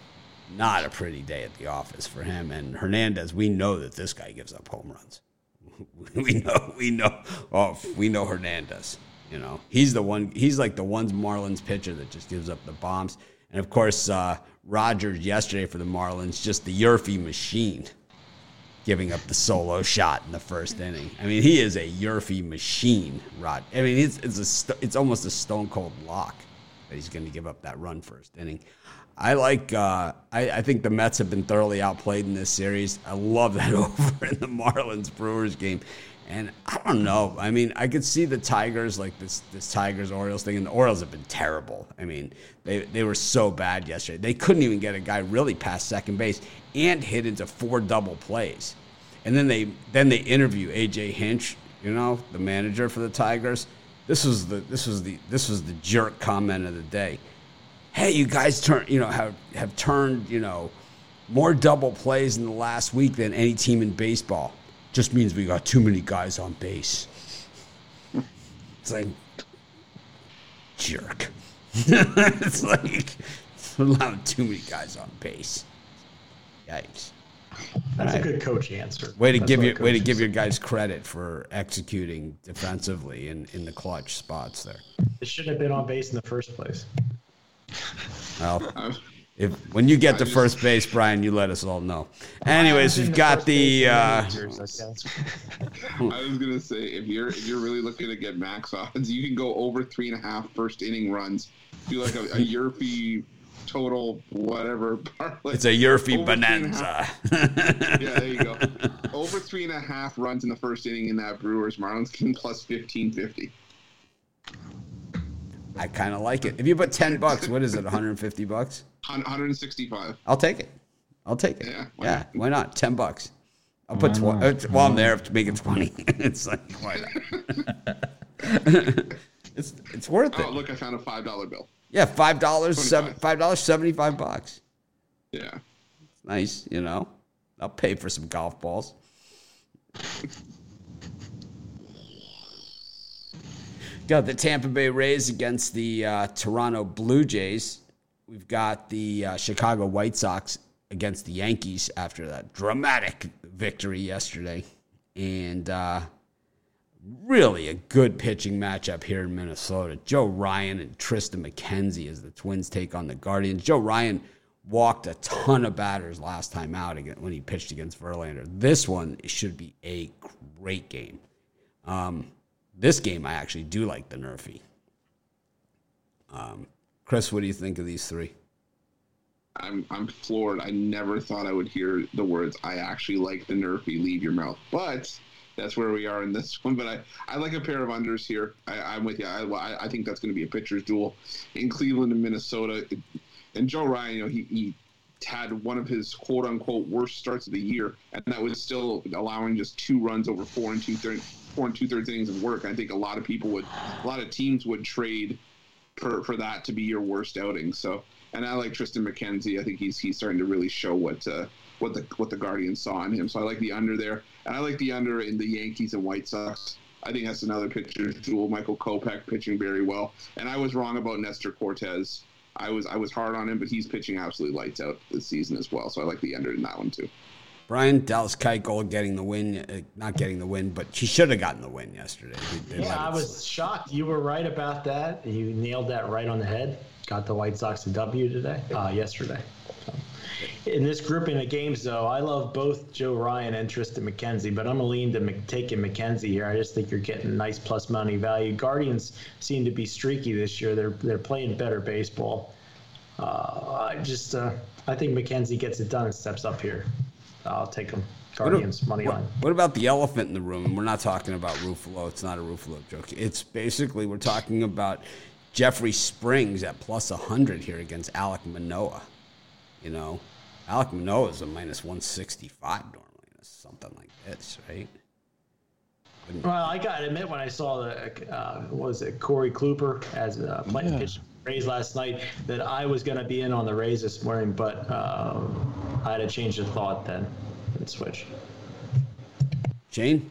A: not a pretty day at the office for him. And Hernandez, we know that this guy gives up home runs. we know, we know, oh, we know Hernandez. You know, he's the one. He's like the one Marlins pitcher that just gives up the bombs. And of course, uh, Rogers yesterday for the Marlins, just the YRFI machine, giving up the solo shot in the first inning. I mean, he is a YRFI machine, Rod. I mean, it's it's a it's almost a stone cold lock that he's going to give up that run first inning. I like. Uh, I, I think the Mets have been thoroughly outplayed in this series. I love that over in the Marlins Brewers game, and I don't know. I mean, I could see the Tigers like this this Tigers Orioles thing, and the Orioles have been terrible. I mean, they they were so bad yesterday. They couldn't even get a guy really past second base and hit into four double plays, and then they then they interview AJ Hinch, you know, the manager for the Tigers. This was the this was the this was the jerk comment of the day hey, you guys turn, you know, have have turned, you know, more double plays in the last week than any team in baseball. Just means we got too many guys on base. It's like jerk. it's like allowing too many guys on base. Yikes.
C: That's a good coach answer.
A: Way to
C: That's
A: give
C: what
A: your way to give your guys credit for executing defensively in, in the clutch spots there.
C: It shouldn't have been on base in the first place.
A: Well, If when you get to first base, Brian, you let us all know. Anyways,
C: I was in
A: we've got the. Uh.
B: I was gonna say if you're if you're really looking to get max odds, you can go over three and a half first inning runs. Do like a, a YRFI total whatever parlay.
A: it's a YRFI
B: Over three and a half-
A: bonanza.
B: Yeah, there you go. Over three and a half runs in the first inning in that Brewers Marlins game plus fifteen fifty.
A: I kind of like it. If you put ten bucks, what is it? One hundred and fifty bucks?
B: One hundred and sixty five.
A: I'll take it. I'll take it.
B: Yeah, why
A: Yeah,
B: not?
A: why not? Ten bucks. I'll put twenty. Well, I'm there to make it twenty. it's like why not? it's it's worth
B: Oh
A: it.
B: look, I found a five dollar bill.
A: Yeah, five dollars, seven five dollars, seventy five bucks.
B: Yeah.
A: it's Nice, you know. I'll pay for some golf balls. Got the Tampa Bay Rays against the uh, Toronto Blue Jays. We've got the uh, Chicago White Sox against the Yankees after that dramatic victory yesterday. And uh, really a good pitching matchup here in Minnesota. Joe Ryan and Triston McKenzie as the Twins take on the Guardians. Joe Ryan walked a ton of batters last time out when he pitched against Verlander. This one should be a great game. Um, this game, I actually do like the NRFI. Um, Chris, what do you think of these three?
B: I'm I'm floored. I never thought I would hear the words "I actually like the NRFI" leave your mouth, but that's where we are in this one. But I, I like a pair of unders here. I, I'm with you. I, I- I think that's going to be a pitcher's duel in Cleveland and Minnesota. And Joe Ryan, you know, he, he had one of his quote unquote worst starts of the year, and that was still allowing just two runs over four and two thirds four and two thirds innings of work. I think a lot of people would, a lot of teams would trade for for that to be your worst outing. So, and I like Triston McKenzie. I think he's he's starting to really show what uh, what the what the Guardians saw in him. So I like the under there, and I like the under in the Yankees and White Sox. I think that's another pitcher duel. Michael Kopech pitching very well, and I was wrong about Nestor Cortes. I was I was hard on him, but he's pitching absolutely lights out this season as well. So I like the under in that one too.
A: Brian Dallas Keuchel getting the win, uh, not getting the win, but he should have gotten the win yesterday. They- they
C: Yeah, I was shocked. You were right about that. You nailed that right on the head. Got the White Sox a W today, uh, yesterday. In this grouping of games, though, I love both Joe Ryan and Triston McKenzie, but I'm gonna lean to Mc- taking McKenzie here. I just think you're getting nice plus money value. Guardians seem to be streaky this year. They're they're playing better baseball. Uh, I just uh, I think McKenzie gets it done and steps up here. I'll take him. Guardians money
A: what,
C: line.
A: what about the elephant in the room? We're not talking about Ruffalo. It's not a Ruffalo joke. It's basically we're talking about Jeffrey Springs at plus 100 here against Alek Manoah. You know, Alek Manoah is a minus 165 normally. It's something like this, right?
C: Well, I gotta admit, when I saw the uh, what was it Corey Kluber as a playing
F: Yeah.
C: pitch Rays last night, that I was gonna be in on the Rays this morning, but um, I had to change of thought then and switch.
A: Shane?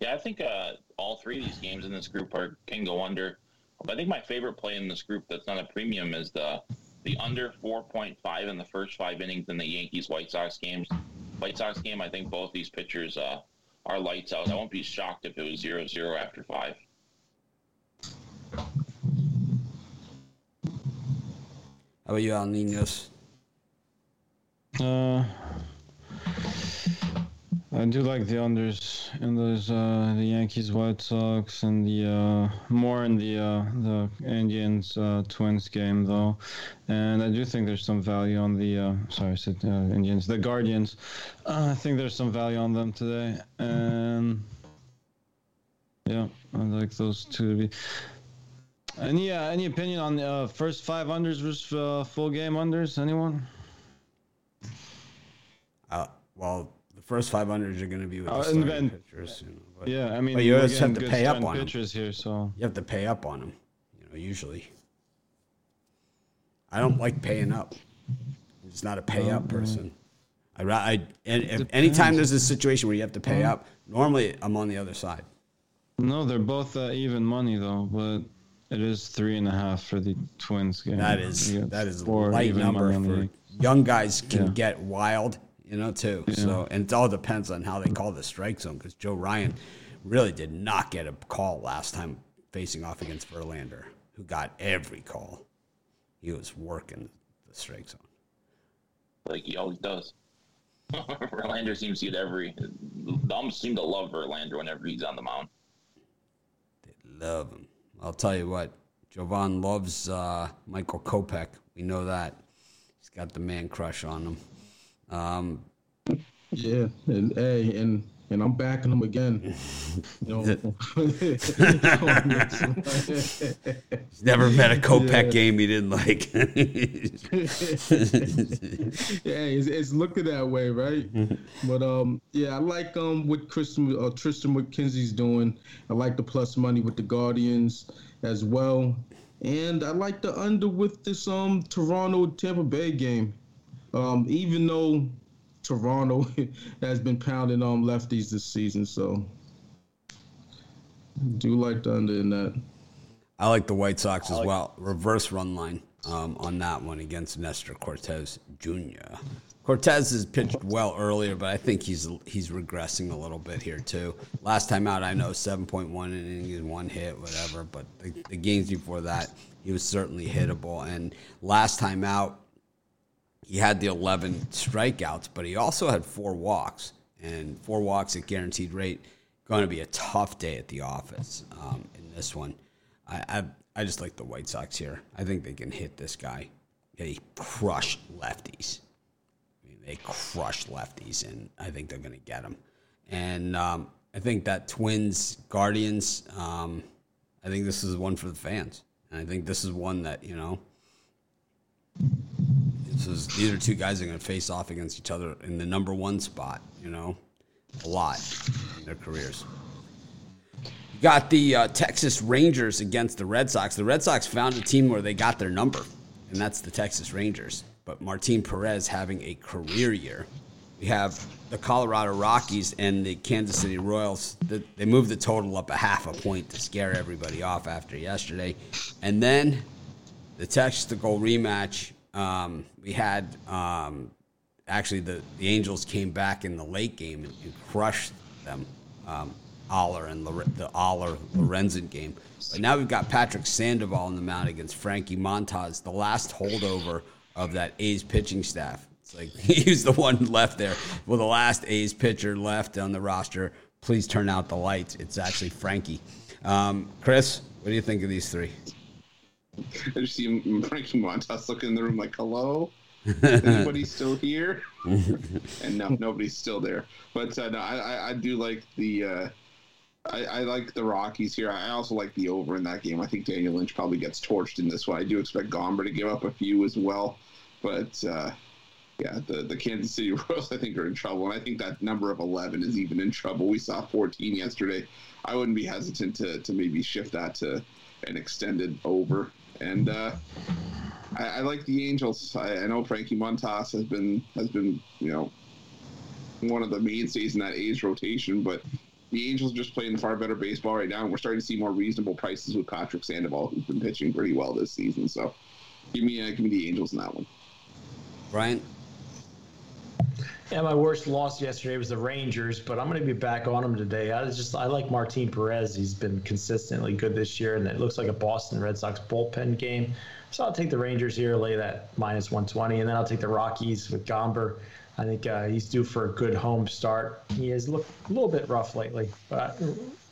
D: Yeah, I think uh, all three of these games in this group are can go under. But I think my favorite play in this group that's not a premium is the the under 4.5 in the first five innings in the Yankees White Sox games. White Sox game, I think both these pitchers uh, are lights out. I won't be shocked if it was 0-0 after five.
A: How about you, Al Ninos?
F: Uh, I do like the unders in those uh, the Yankees, White Sox, and the uh, more in the uh, the Indians uh, Twins game though, and I do think there's some value on the uh, sorry I said uh, Indians, the Guardians. I think there's some value on them today, and yeah, I like those two to be. Any uh, any opinion on the uh, first five unders versus uh, full game unders? Anyone?
A: Uh, well, the first 500 are going to be with the
F: Uh, and then-
A: pitchers. You know, but
F: Yeah, I mean,
A: But you
F: we're
A: always have
F: getting
A: to
F: good
A: pay up
F: strength
A: on 'em.
F: pitchers here, so
A: you have to pay up on them. You know, usually. I don't like paying up. I'm just not a pay up person. I, ra- I and if anytime there's a situation where you have to pay up, normally I'm on the other side.
F: no, they're both uh, even money though, but it is three and a half for the Twins game.
A: That is that is a
F: four
A: light number
F: money on the
A: for young guys can
F: Yeah.
A: get wild, you know, too. So and it all depends on how they call the strike zone because Joe Ryan really did not get a call last time facing off against Verlander, who got every call. He was working the strike zone.
D: like he always does. Verlander seems to get every. The umps seem to love Verlander whenever he's on the mound.
A: They love him. I'll tell you what, Jovan loves uh, Michael Kopech. We know that. He's got the man crush on him. Um,
G: Yeah, and hey, and and I'm backing him again. You know,
A: he's never met a Kopech
G: Yeah.
A: game he didn't like.
G: yeah, it's, it's looking that way, right? but um, yeah, I like um what Christian uh, Triston McKenzie's doing. I like the plus money with the Guardians as well, and I like the under with this um Toronto Tampa Bay game. Um, even though Toronto has been pounding on lefties this season, so do like the under in that.
A: I like the White Sox as well. Reverse run line um, on that one against Nestor Cortes Jr. Cortes has pitched well earlier, but I think he's he's regressing a little bit here too. Last time out, I know 7.1 innings, one hit, whatever. But the, the games before that, he was certainly hittable. And last time out, he had the 11 strikeouts, but he also had four walks. And four walks at guaranteed rate, going to be a tough day at the office um, in this one. I, I I just like the White Sox here. I think they can hit this guy. They crush lefties. I mean, they crush lefties, and I think they're going to get him. And um, I think that Twins Guardians. Um, I think this is one for the fans, and I think this is one that you know. These are two guys that are going to face off against each other in the number one spot. You know, a lot in their careers. You got the uh, Texas Rangers against the Red Sox. The Red Sox found a team where they got their number, and that's the Texas Rangers. But Martin Perez having a career year. We have the Colorado Rockies and the Kansas City Royals. The, they moved the total up a half a point to scare everybody off after yesterday. And then the tactical rematch. Um, we had um, actually the, the Angels came back in the late game and, and crushed them. Um, Aller and Lore- the Aller Lorenzen game. But now we've got Patrick Sandoval on the mound against Frankie Montas, the last holdover of that A's pitching staff. It's like he's the one left there. Well, the last A's pitcher left on the roster. Please turn out the lights. It's actually Frankie. Um, Chris, what do you think of these three?
B: I just see Frankie Montas looking in the room like, "Hello, anybody still here?" and no, nobody's still there. But uh, no, I, I, I do like the. Uh, I, I like the Rockies here. I also like the over in that game. I think Daniel Lynch probably gets torched in this one. I do expect Gomber to give up a few as well, but uh, yeah, the the Kansas City Royals I think are in trouble, and I think that number of eleven is even in trouble. We saw fourteen yesterday. I wouldn't be hesitant to to maybe shift that to an extended over. And uh, I, I like the Angels. I, I know Frankie Montas has been has been you know one of the mainstays in that A's rotation, but the Angels are just playing far better baseball right now, and we're starting to see more reasonable prices with Patrick Sandoval, who's been pitching pretty well this season. So, give me uh, give me the Angels in that one.
A: Brian?
C: Yeah, my worst loss yesterday was the Rangers, but I'm going to be back on them today. I just I like Martin Perez. He's been consistently good this year, and it looks like a Boston Red Sox bullpen game. So I'll take the Rangers here, lay that minus 120, and then I'll take the Rockies with Gomber. I think uh, he's due for a good home start. He has looked a little bit rough lately, but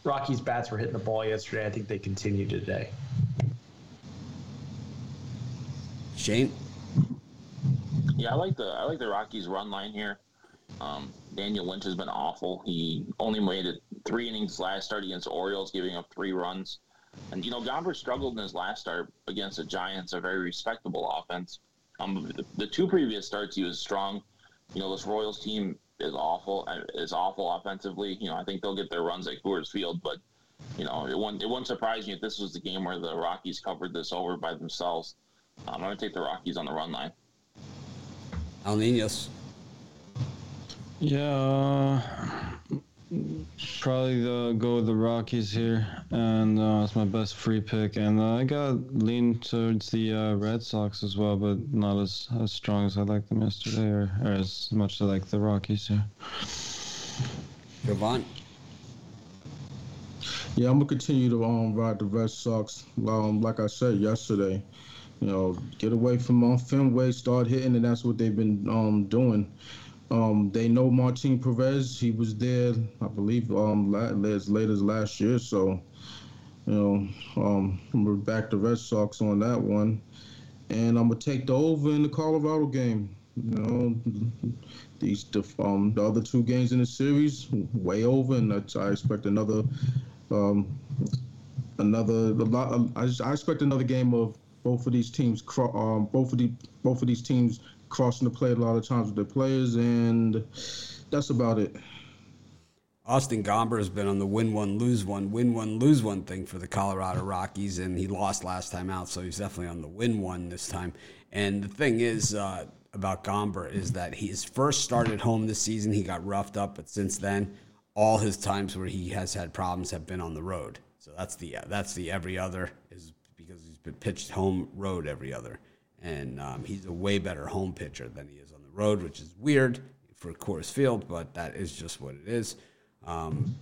C: Rockies bats were hitting the ball yesterday. I think they continue today.
A: Shane.
D: Yeah, I like the I like the Rockies run line here. Um, Daniel Lynch has been awful. He only made it three innings last start against the Orioles, giving up three runs. And you know, Gomber struggled in his last start against the Giants, a very respectable offense. Um, the, the two previous starts, he was strong. You know, this Royals team is awful. Uh, is awful offensively. You know, I think they'll get their runs at Coors Field, but you know, it wouldn't it wouldn't surprise me if this was the game where the Rockies covered this over by themselves. Um, I'm going to take the Rockies on the run line.
A: Al Ninos.
F: Yeah, probably the, go with the Rockies here, and uh, it's my best free pick. And uh, I got lean towards the uh, Red Sox as well, but not as, as strong as I liked them yesterday, or, or as much as I like the Rockies here.
A: Javon.
G: Yeah, I'm gonna continue to um, ride the Red Sox. Um, like I said yesterday, you know, get away from um, Fenway, start hitting, and that's what they've been um, doing. Um, they know Martin Perez. He was there, I believe, um, as late as last year. So, you know, um, we're back to Red Sox on that one. And I'm gonna take the over in the Colorado game. You know, these the, um, the other two games in the series way over, and I expect another um, another I, I expect another game of both of these teams um, both of the both of these teams crossing the plate a lot of times with their players, and that's about it.
A: Austin Gomber has been on the win one, lose one, win one, lose one thing for the Colorado Rockies, and he lost last time out, so he's definitely on the win one this time. And the thing is uh, about Gomber is that he's first started home this season. He got roughed up, but since then, all his times where he has had problems have been on the road. So that's the that's the every other is because he's been pitched home road every other and um, he's a way better home pitcher than he is on the road, which is weird for Coors Field, but that is just what it is. Um,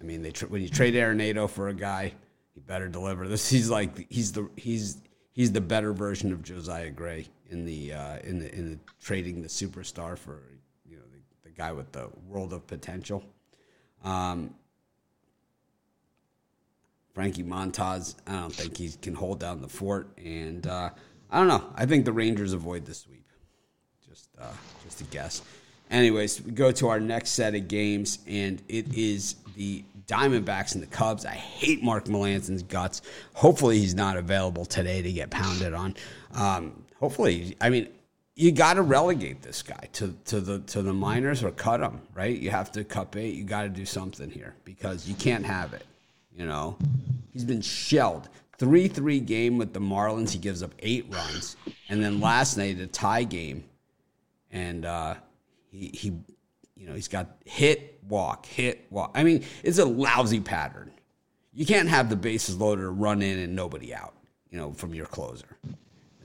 A: I mean, they tra- when you trade Arenado for a guy, he better deliver. This he's like he's the he's he's the better version of Josiah Gray in the uh, in the in the trading the superstar for you know the, the guy with the world of potential. Um, Frankie Montas, I don't think he can hold down the fort, and uh, I don't know. I think the Rangers avoid the sweep. Just, uh, just a guess. Anyways, we go to our next set of games, and it is the Diamondbacks and the Cubs. I hate Mark Melancon's guts. Hopefully, he's not available today to get pounded on. Um, hopefully, I mean, you got to relegate this guy to, to the to the minors or cut him, right? You have to cut bait. You got to do something here because you can't have it. You know, he's been shelled. 3 3 game with the Marlins. He gives up eight runs. And then last night, a tie game. And uh, he, he, you know, he's got hit, walk, hit, walk. I mean, it's a lousy pattern. You can't have the bases loaded run in and nobody out, you know, from your closer.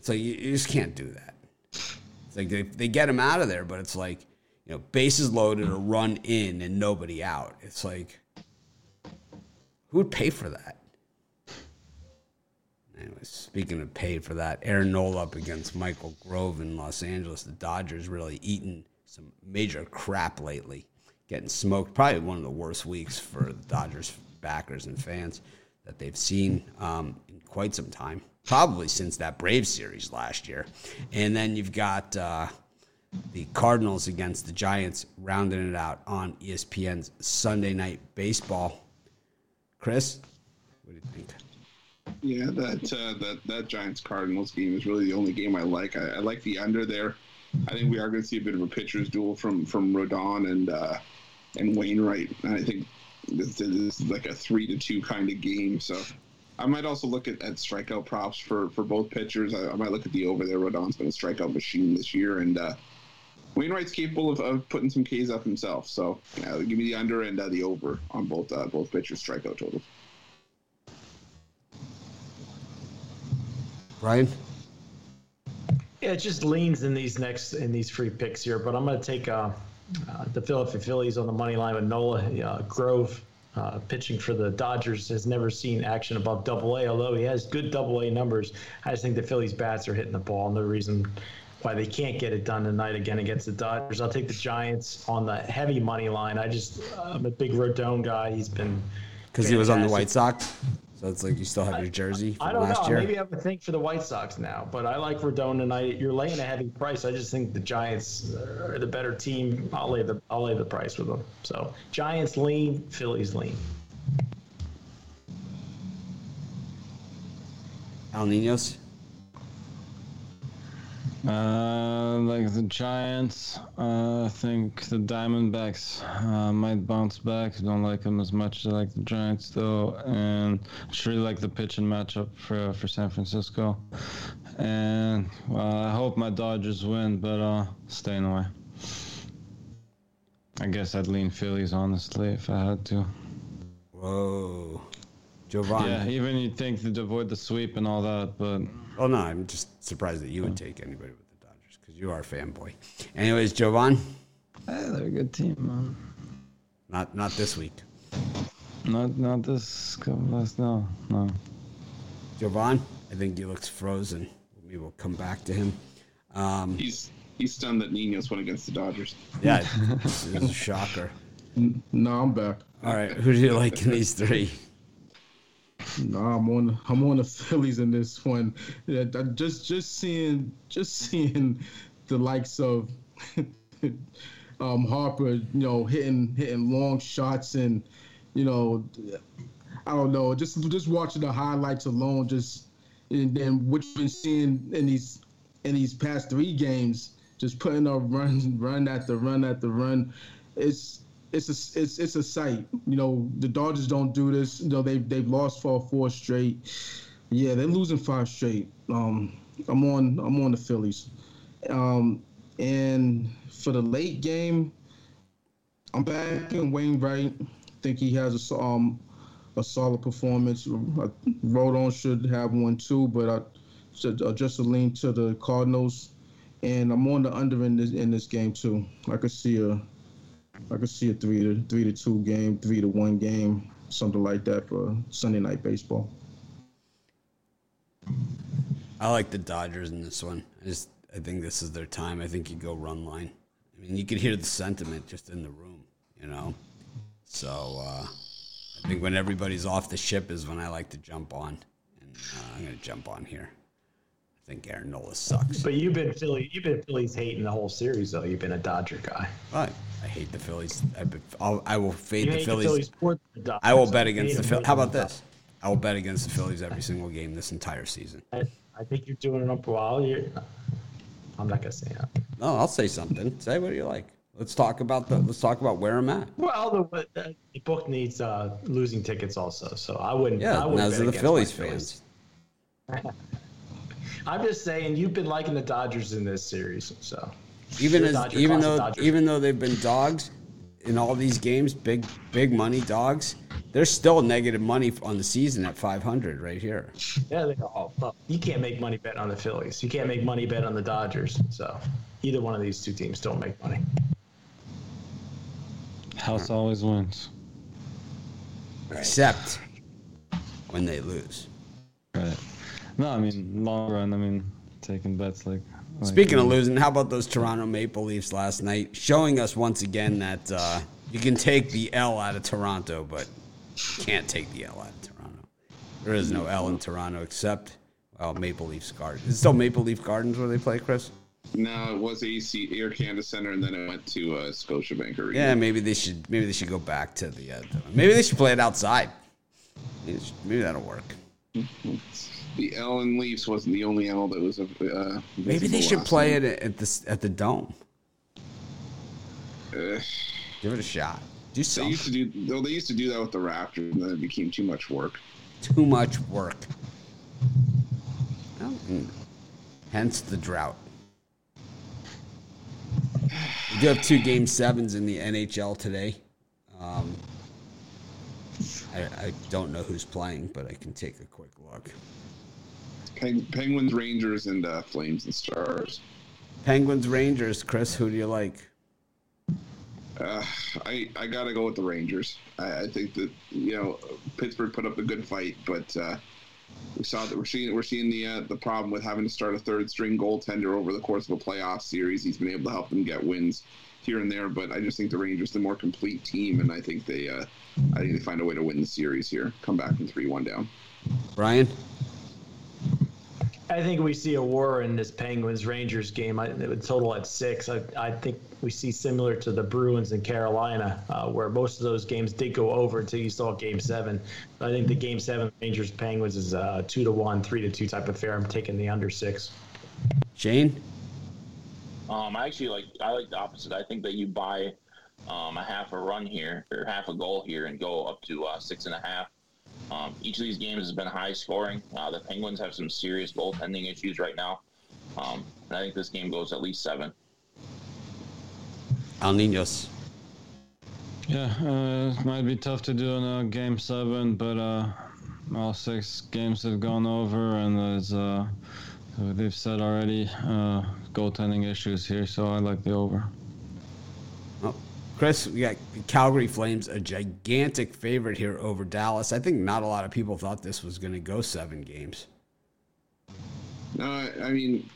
A: So you, you just can't do that. It's like they, they get him out of there, but it's like, you know, bases loaded or run in and nobody out. It's like, who would pay for that? Anyways, speaking of pay for that, Aaron Nola up against Michael Grove in Los Angeles. The Dodgers really eating some major crap lately, getting smoked. Probably one of the worst weeks for the Dodgers backers and fans that they've seen um, in quite some time. Probably since that Brave series last year. And then you've got uh, the Cardinals against the Giants rounding it out on ESPN's Sunday Night Baseball. Chris, what do you think?
B: Yeah, that uh, that that Giants Cardinals game is really the only game I like. I, I like the under there. I think we are going to see a bit of a pitcher's duel from from Rodon and uh, and Wainwright. And I think this, is like a three to two kind of game. So I might also look at, at strikeout props for for both pitchers. I, I might look at the over there. Rodon's been a strikeout machine this year, and uh, Wainwright's capable of, of putting some Ks up himself. So yeah, give me the under and uh, the over on both uh, both pitchers' strikeout totals.
A: Ryan?
C: Yeah, it just leans in these next in these free picks here, but I'm going to take uh, uh, the Philadelphia Phillies on the money line with Nola uh, Grove uh, pitching for the Dodgers has never seen action above Double A. Although he has good Double A numbers, I just think the Phillies bats are hitting the ball. No reason why they can't get it done tonight again against the Dodgers. I'll take the Giants on the heavy money line. I just I'm a big Rodon guy. He's been
A: Because he was on the. White Sox. So it's like you still have your jersey from
C: I don't
A: last
C: know.
A: year.
C: Maybe I have a thing for the White Sox now, but I like Rodon tonight. You're laying a heavy price. I just think the Giants are the better team. I'll lay the I'll lay the price with them. So Giants lean, Phillies lean.
A: Al Ninos.
F: Uh, like the Giants, uh, I think the Diamondbacks uh, might bounce back. Don't like them as much as I like the Giants, though, and I just really like the pitching matchup for for San Francisco. And well, I hope my Dodgers win, but uh, staying away. I guess I'd lean Phillies honestly if I had to.
A: Whoa. Jovan.
F: Yeah, even you'd think to avoid the sweep and all that, but
A: Oh no, I'm just surprised that you would take anybody with the Dodgers because you are a fanboy. Anyways, Jovan,
F: eh, they're a good team, man.
A: not not this week.
F: Not not this couple last no no.
A: Jovan, I think he looks frozen. Maybe we'll come back to him. Um,
B: He's he's stunned that Ninos went against the Dodgers.
A: yeah, this is a shocker.
G: No, I'm back.
A: All right, who do you like in these three?
G: Nah, I'm on. I'm on the Phillies in this one. Yeah, just just seeing just seeing the likes of um, Harper, you know, hitting hitting long shots and you know, I don't know, just just watching the highlights alone, just and then what you've been seeing in these in these past three games, just putting up run run after run after run, it's it's a it's it's a sight. You know, the Dodgers don't do this. You know, they've they've lost for four straight. Yeah, they're losing five straight. Um, I'm on I'm on the Phillies. Um, and for the late game, I'm back in Wainwright. Think he has a um a solid performance. Rodon should have one too, but I uh, just a lean to the Cardinals. And I'm on the under in this in this game too. I could see a I could see a three to three to two game, three to one game, something like that for Sunday night baseball.
A: I like the Dodgers in this one. I just I think this is their time. I think you go run line. I mean, you could hear the sentiment just in the room, you know. So uh, I think when everybody's off the ship is when I like to jump on, and uh, I'm going to jump on here. I think Aaron Nola sucks.
C: But you've been Philly. You've been Phillies hating the whole series, though. You've been a Dodger guy.
A: But I hate the Phillies. I, I'll, I will fade the Phillies.
C: the Phillies the.
A: I will bet against the Phillies. How about this? I will bet against the Phillies every single game this entire season.
C: I, I think you're doing it up well. You're, I'm not gonna say that.
A: No, I'll say something. Say what you like. Let's talk about the. Let's talk about where I'm at.
C: Well, the, the, book needs uh, losing tickets also, so I wouldn't.
A: Yeah,
C: I wouldn't
A: those are the Phillies fans.
C: I'm just saying you've been liking the Dodgers in this series, so
A: Even
C: You're a
A: as
C: Dodger,
A: even though
C: Dodger.
A: even though they've been dogs in all these games, big big money dogs, they're still negative money on the season at 500 right here.
C: yeah, they all. Well, you can't make money bet on the Phillies. You can't make money bet on the Dodgers. So either one of these two teams don't make money.
F: House always wins.
A: Except when they lose.
F: Right. No, I mean long run. I mean taking bets like. like
A: Speaking of losing, how about those Toronto Maple Leafs last night, showing us once again that uh, you can take the L out of Toronto, but you can't take the L out of Toronto. There is no L in Toronto except well, Maple Leafs Garden. Is it still Maple Leaf Gardens where they play, Chris?
B: No, it was AC Air Canada Center, and then it went to uh, Scotiabank Arena.
A: Yeah, maybe they should. Maybe they should go back to the. Uh, the- maybe they should play it outside. Maybe, maybe that'll work.
B: The L and Leafs wasn't the only L that was. Uh,
A: Maybe they should play it at the at the dome.
B: Uh,
A: Give it a shot. Do
B: they used to do though. They used to do that with the Raptors, and then it became too much work.
A: Too much work. Well, mm. Hence the drought. We do have two game sevens in the NHL today. Um, I, I don't know who's playing, but I can take a quick look.
B: Peng- Penguins, Rangers, and uh, Flames and Stars.
A: Penguins, Rangers. Chris, who do you like?
B: Uh, I I gotta go with the Rangers. I, I, think that you know Pittsburgh put up a good fight, but uh, we saw that we're seeing we're seeing the uh, the problem with having to start a third string goaltender over the course of a playoff series. He's been able to help them get wins here and there, but I just think the Rangers the more complete team, and I think they uh, I think they find a way to win the series here. Come back from three one down.
A: Brian.
C: I think we see a war in this Penguins Rangers game. I, it would total at six. I, I think we see similar to the Bruins in Carolina, uh, where most of those games did go over until you saw Game Seven. I think the Game Seven Rangers Penguins is a two to one, three to two type of fair. I'm taking the under six.
A: Shane.
D: Um, I actually like I like the opposite. I think that you buy um, a half a run here or half a goal here and go up to uh, six and a half. Um, each of these games has been high scoring. Uh, the Penguins have some serious goaltending issues right now. Um, I think this game goes at least seven.
A: Al Ninos.
F: Yeah, uh, it might be tough to do in a game seven, but uh, all six games have gone over, and there's, uh, they've said already, uh, goaltending issues here, so I like the over.
A: Chris, we got Calgary Flames, a gigantic favorite here over Dallas. I think not a lot of people thought this was going to go seven games.
B: No, I mean,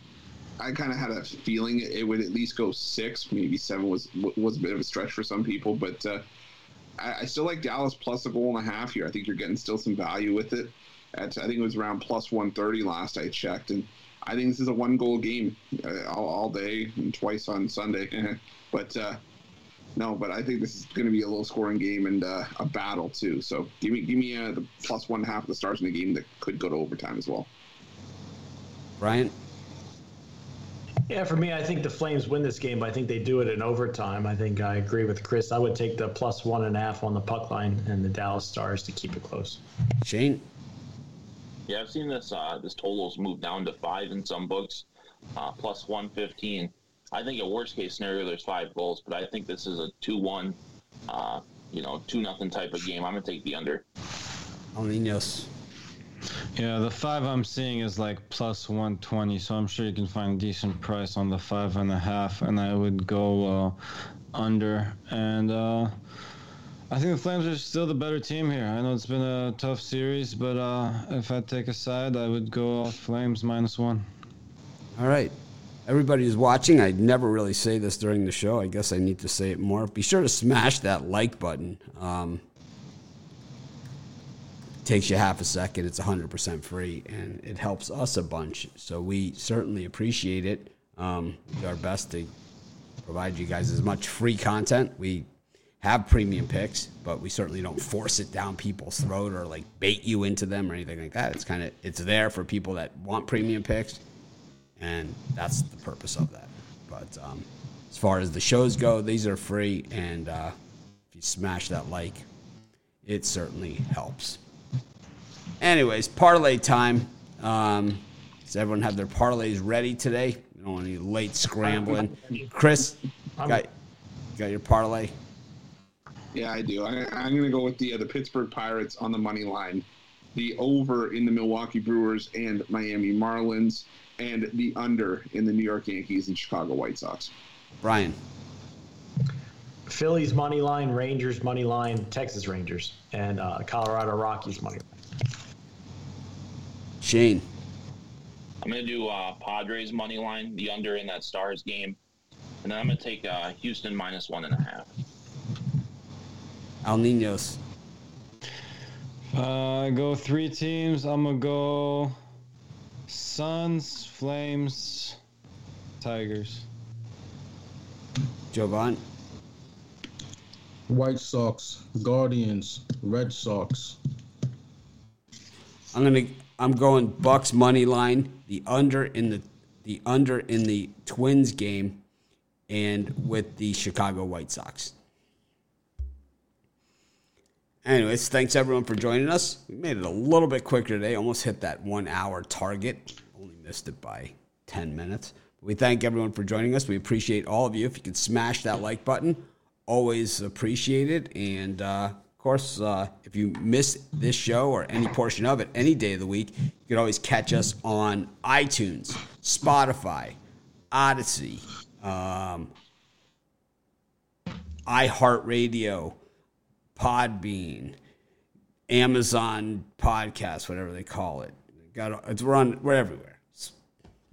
B: I kind of had a feeling it would at least go six, maybe seven was was a bit of a stretch for some people, but uh, I, I, still like Dallas plus a goal and a half here. I think you're getting still some value with it. At, I think it was around plus 130 last I checked, and I think this is a one goal game uh, all, all, day and twice on Sunday. but uh, no, but I think this is going to be a low scoring game and uh, a battle too. So give me give me uh, the plus one half of the stars in the game that could go to overtime as well.
A: Brian.
C: Yeah, for me, I think the Flames win this game, but I think they do it in overtime. I think I agree with Chris. I would take the plus one and a half on the puck line and the Dallas Stars to keep it close.
A: Shane.
D: Yeah, I've seen this. Uh, this totals move down to five in some books, uh, plus one fifteen. I think a worst case scenario, there's five goals, but I think this is a two-one, uh, you know, two nothing type of game. I'm gonna take the under.
A: Alninos.
F: Yeah, the five I'm seeing is like plus 120, so I'm sure you can find a decent price on the five and a half, and I would go uh, under. And uh, I think the Flames are still the better team here. I know it's been a tough series, but uh, if I take a side, I would go Flames minus one.
A: All right everybody who's watching, I never really say this during the show. I guess I need to say it more. Be sure to smash that like button. Um, takes you half a second. It's 100% free, and it helps us a bunch. So we certainly appreciate it. Um, do our best to provide you guys as much free content. We have premium picks, but we certainly don't force it down people's throat or like bait you into them or anything like that. It's kind of it's there for people that want premium picks and that's the purpose of that. But um, as far as the shows go, these are free, and uh, if you smash that like, it certainly helps. Anyways, parlay time. Um, does everyone have their parlays ready today? We don't want any late scrambling. Chris, got, got your parlay?
B: Yeah, I do. I, am going to go with the uh, the Pittsburgh Pirates on the money line, the over in the Milwaukee Brewers and Miami Marlins, and the under in the New York Yankees and Chicago White Sox.
A: Brian.
C: Phillies money line, Rangers money line, Texas Rangers, and uh, Colorado Rockies money line.
A: Shane.
D: I'm going to do uh, Padres money line, the under in that Stars game, and then I'm going to take uh, Houston minus one and a half.
A: Al Ninos.
F: Uh, go three teams. I'm gonna go Suns, Flames, Tigers.
A: Jovan.
G: White Sox, Guardians, Red Sox.
A: I'm gonna I'm going Bucks money line, the under in the the under in the Twins game, and with the Chicago White Sox. Anyways, thanks everyone for joining us. We made it a little bit quicker today, almost hit that one hour target. Only missed it by 10 minutes. We thank everyone for joining us. We appreciate all of you. If you could smash that like button, always appreciate it. And uh, of course, uh, if you miss this show or any portion of it any day of the week, you can always catch us on iTunes, Spotify, Odysee, um, iHeartRadio, Podbean, Amazon Podcast, whatever they call it. Got it's we're on we're everywhere. It's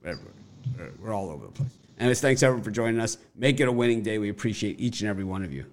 A: everywhere. We're, we're all over the place. Anyways, thanks everyone for joining us. Make it a winning day. We appreciate each and every one of you.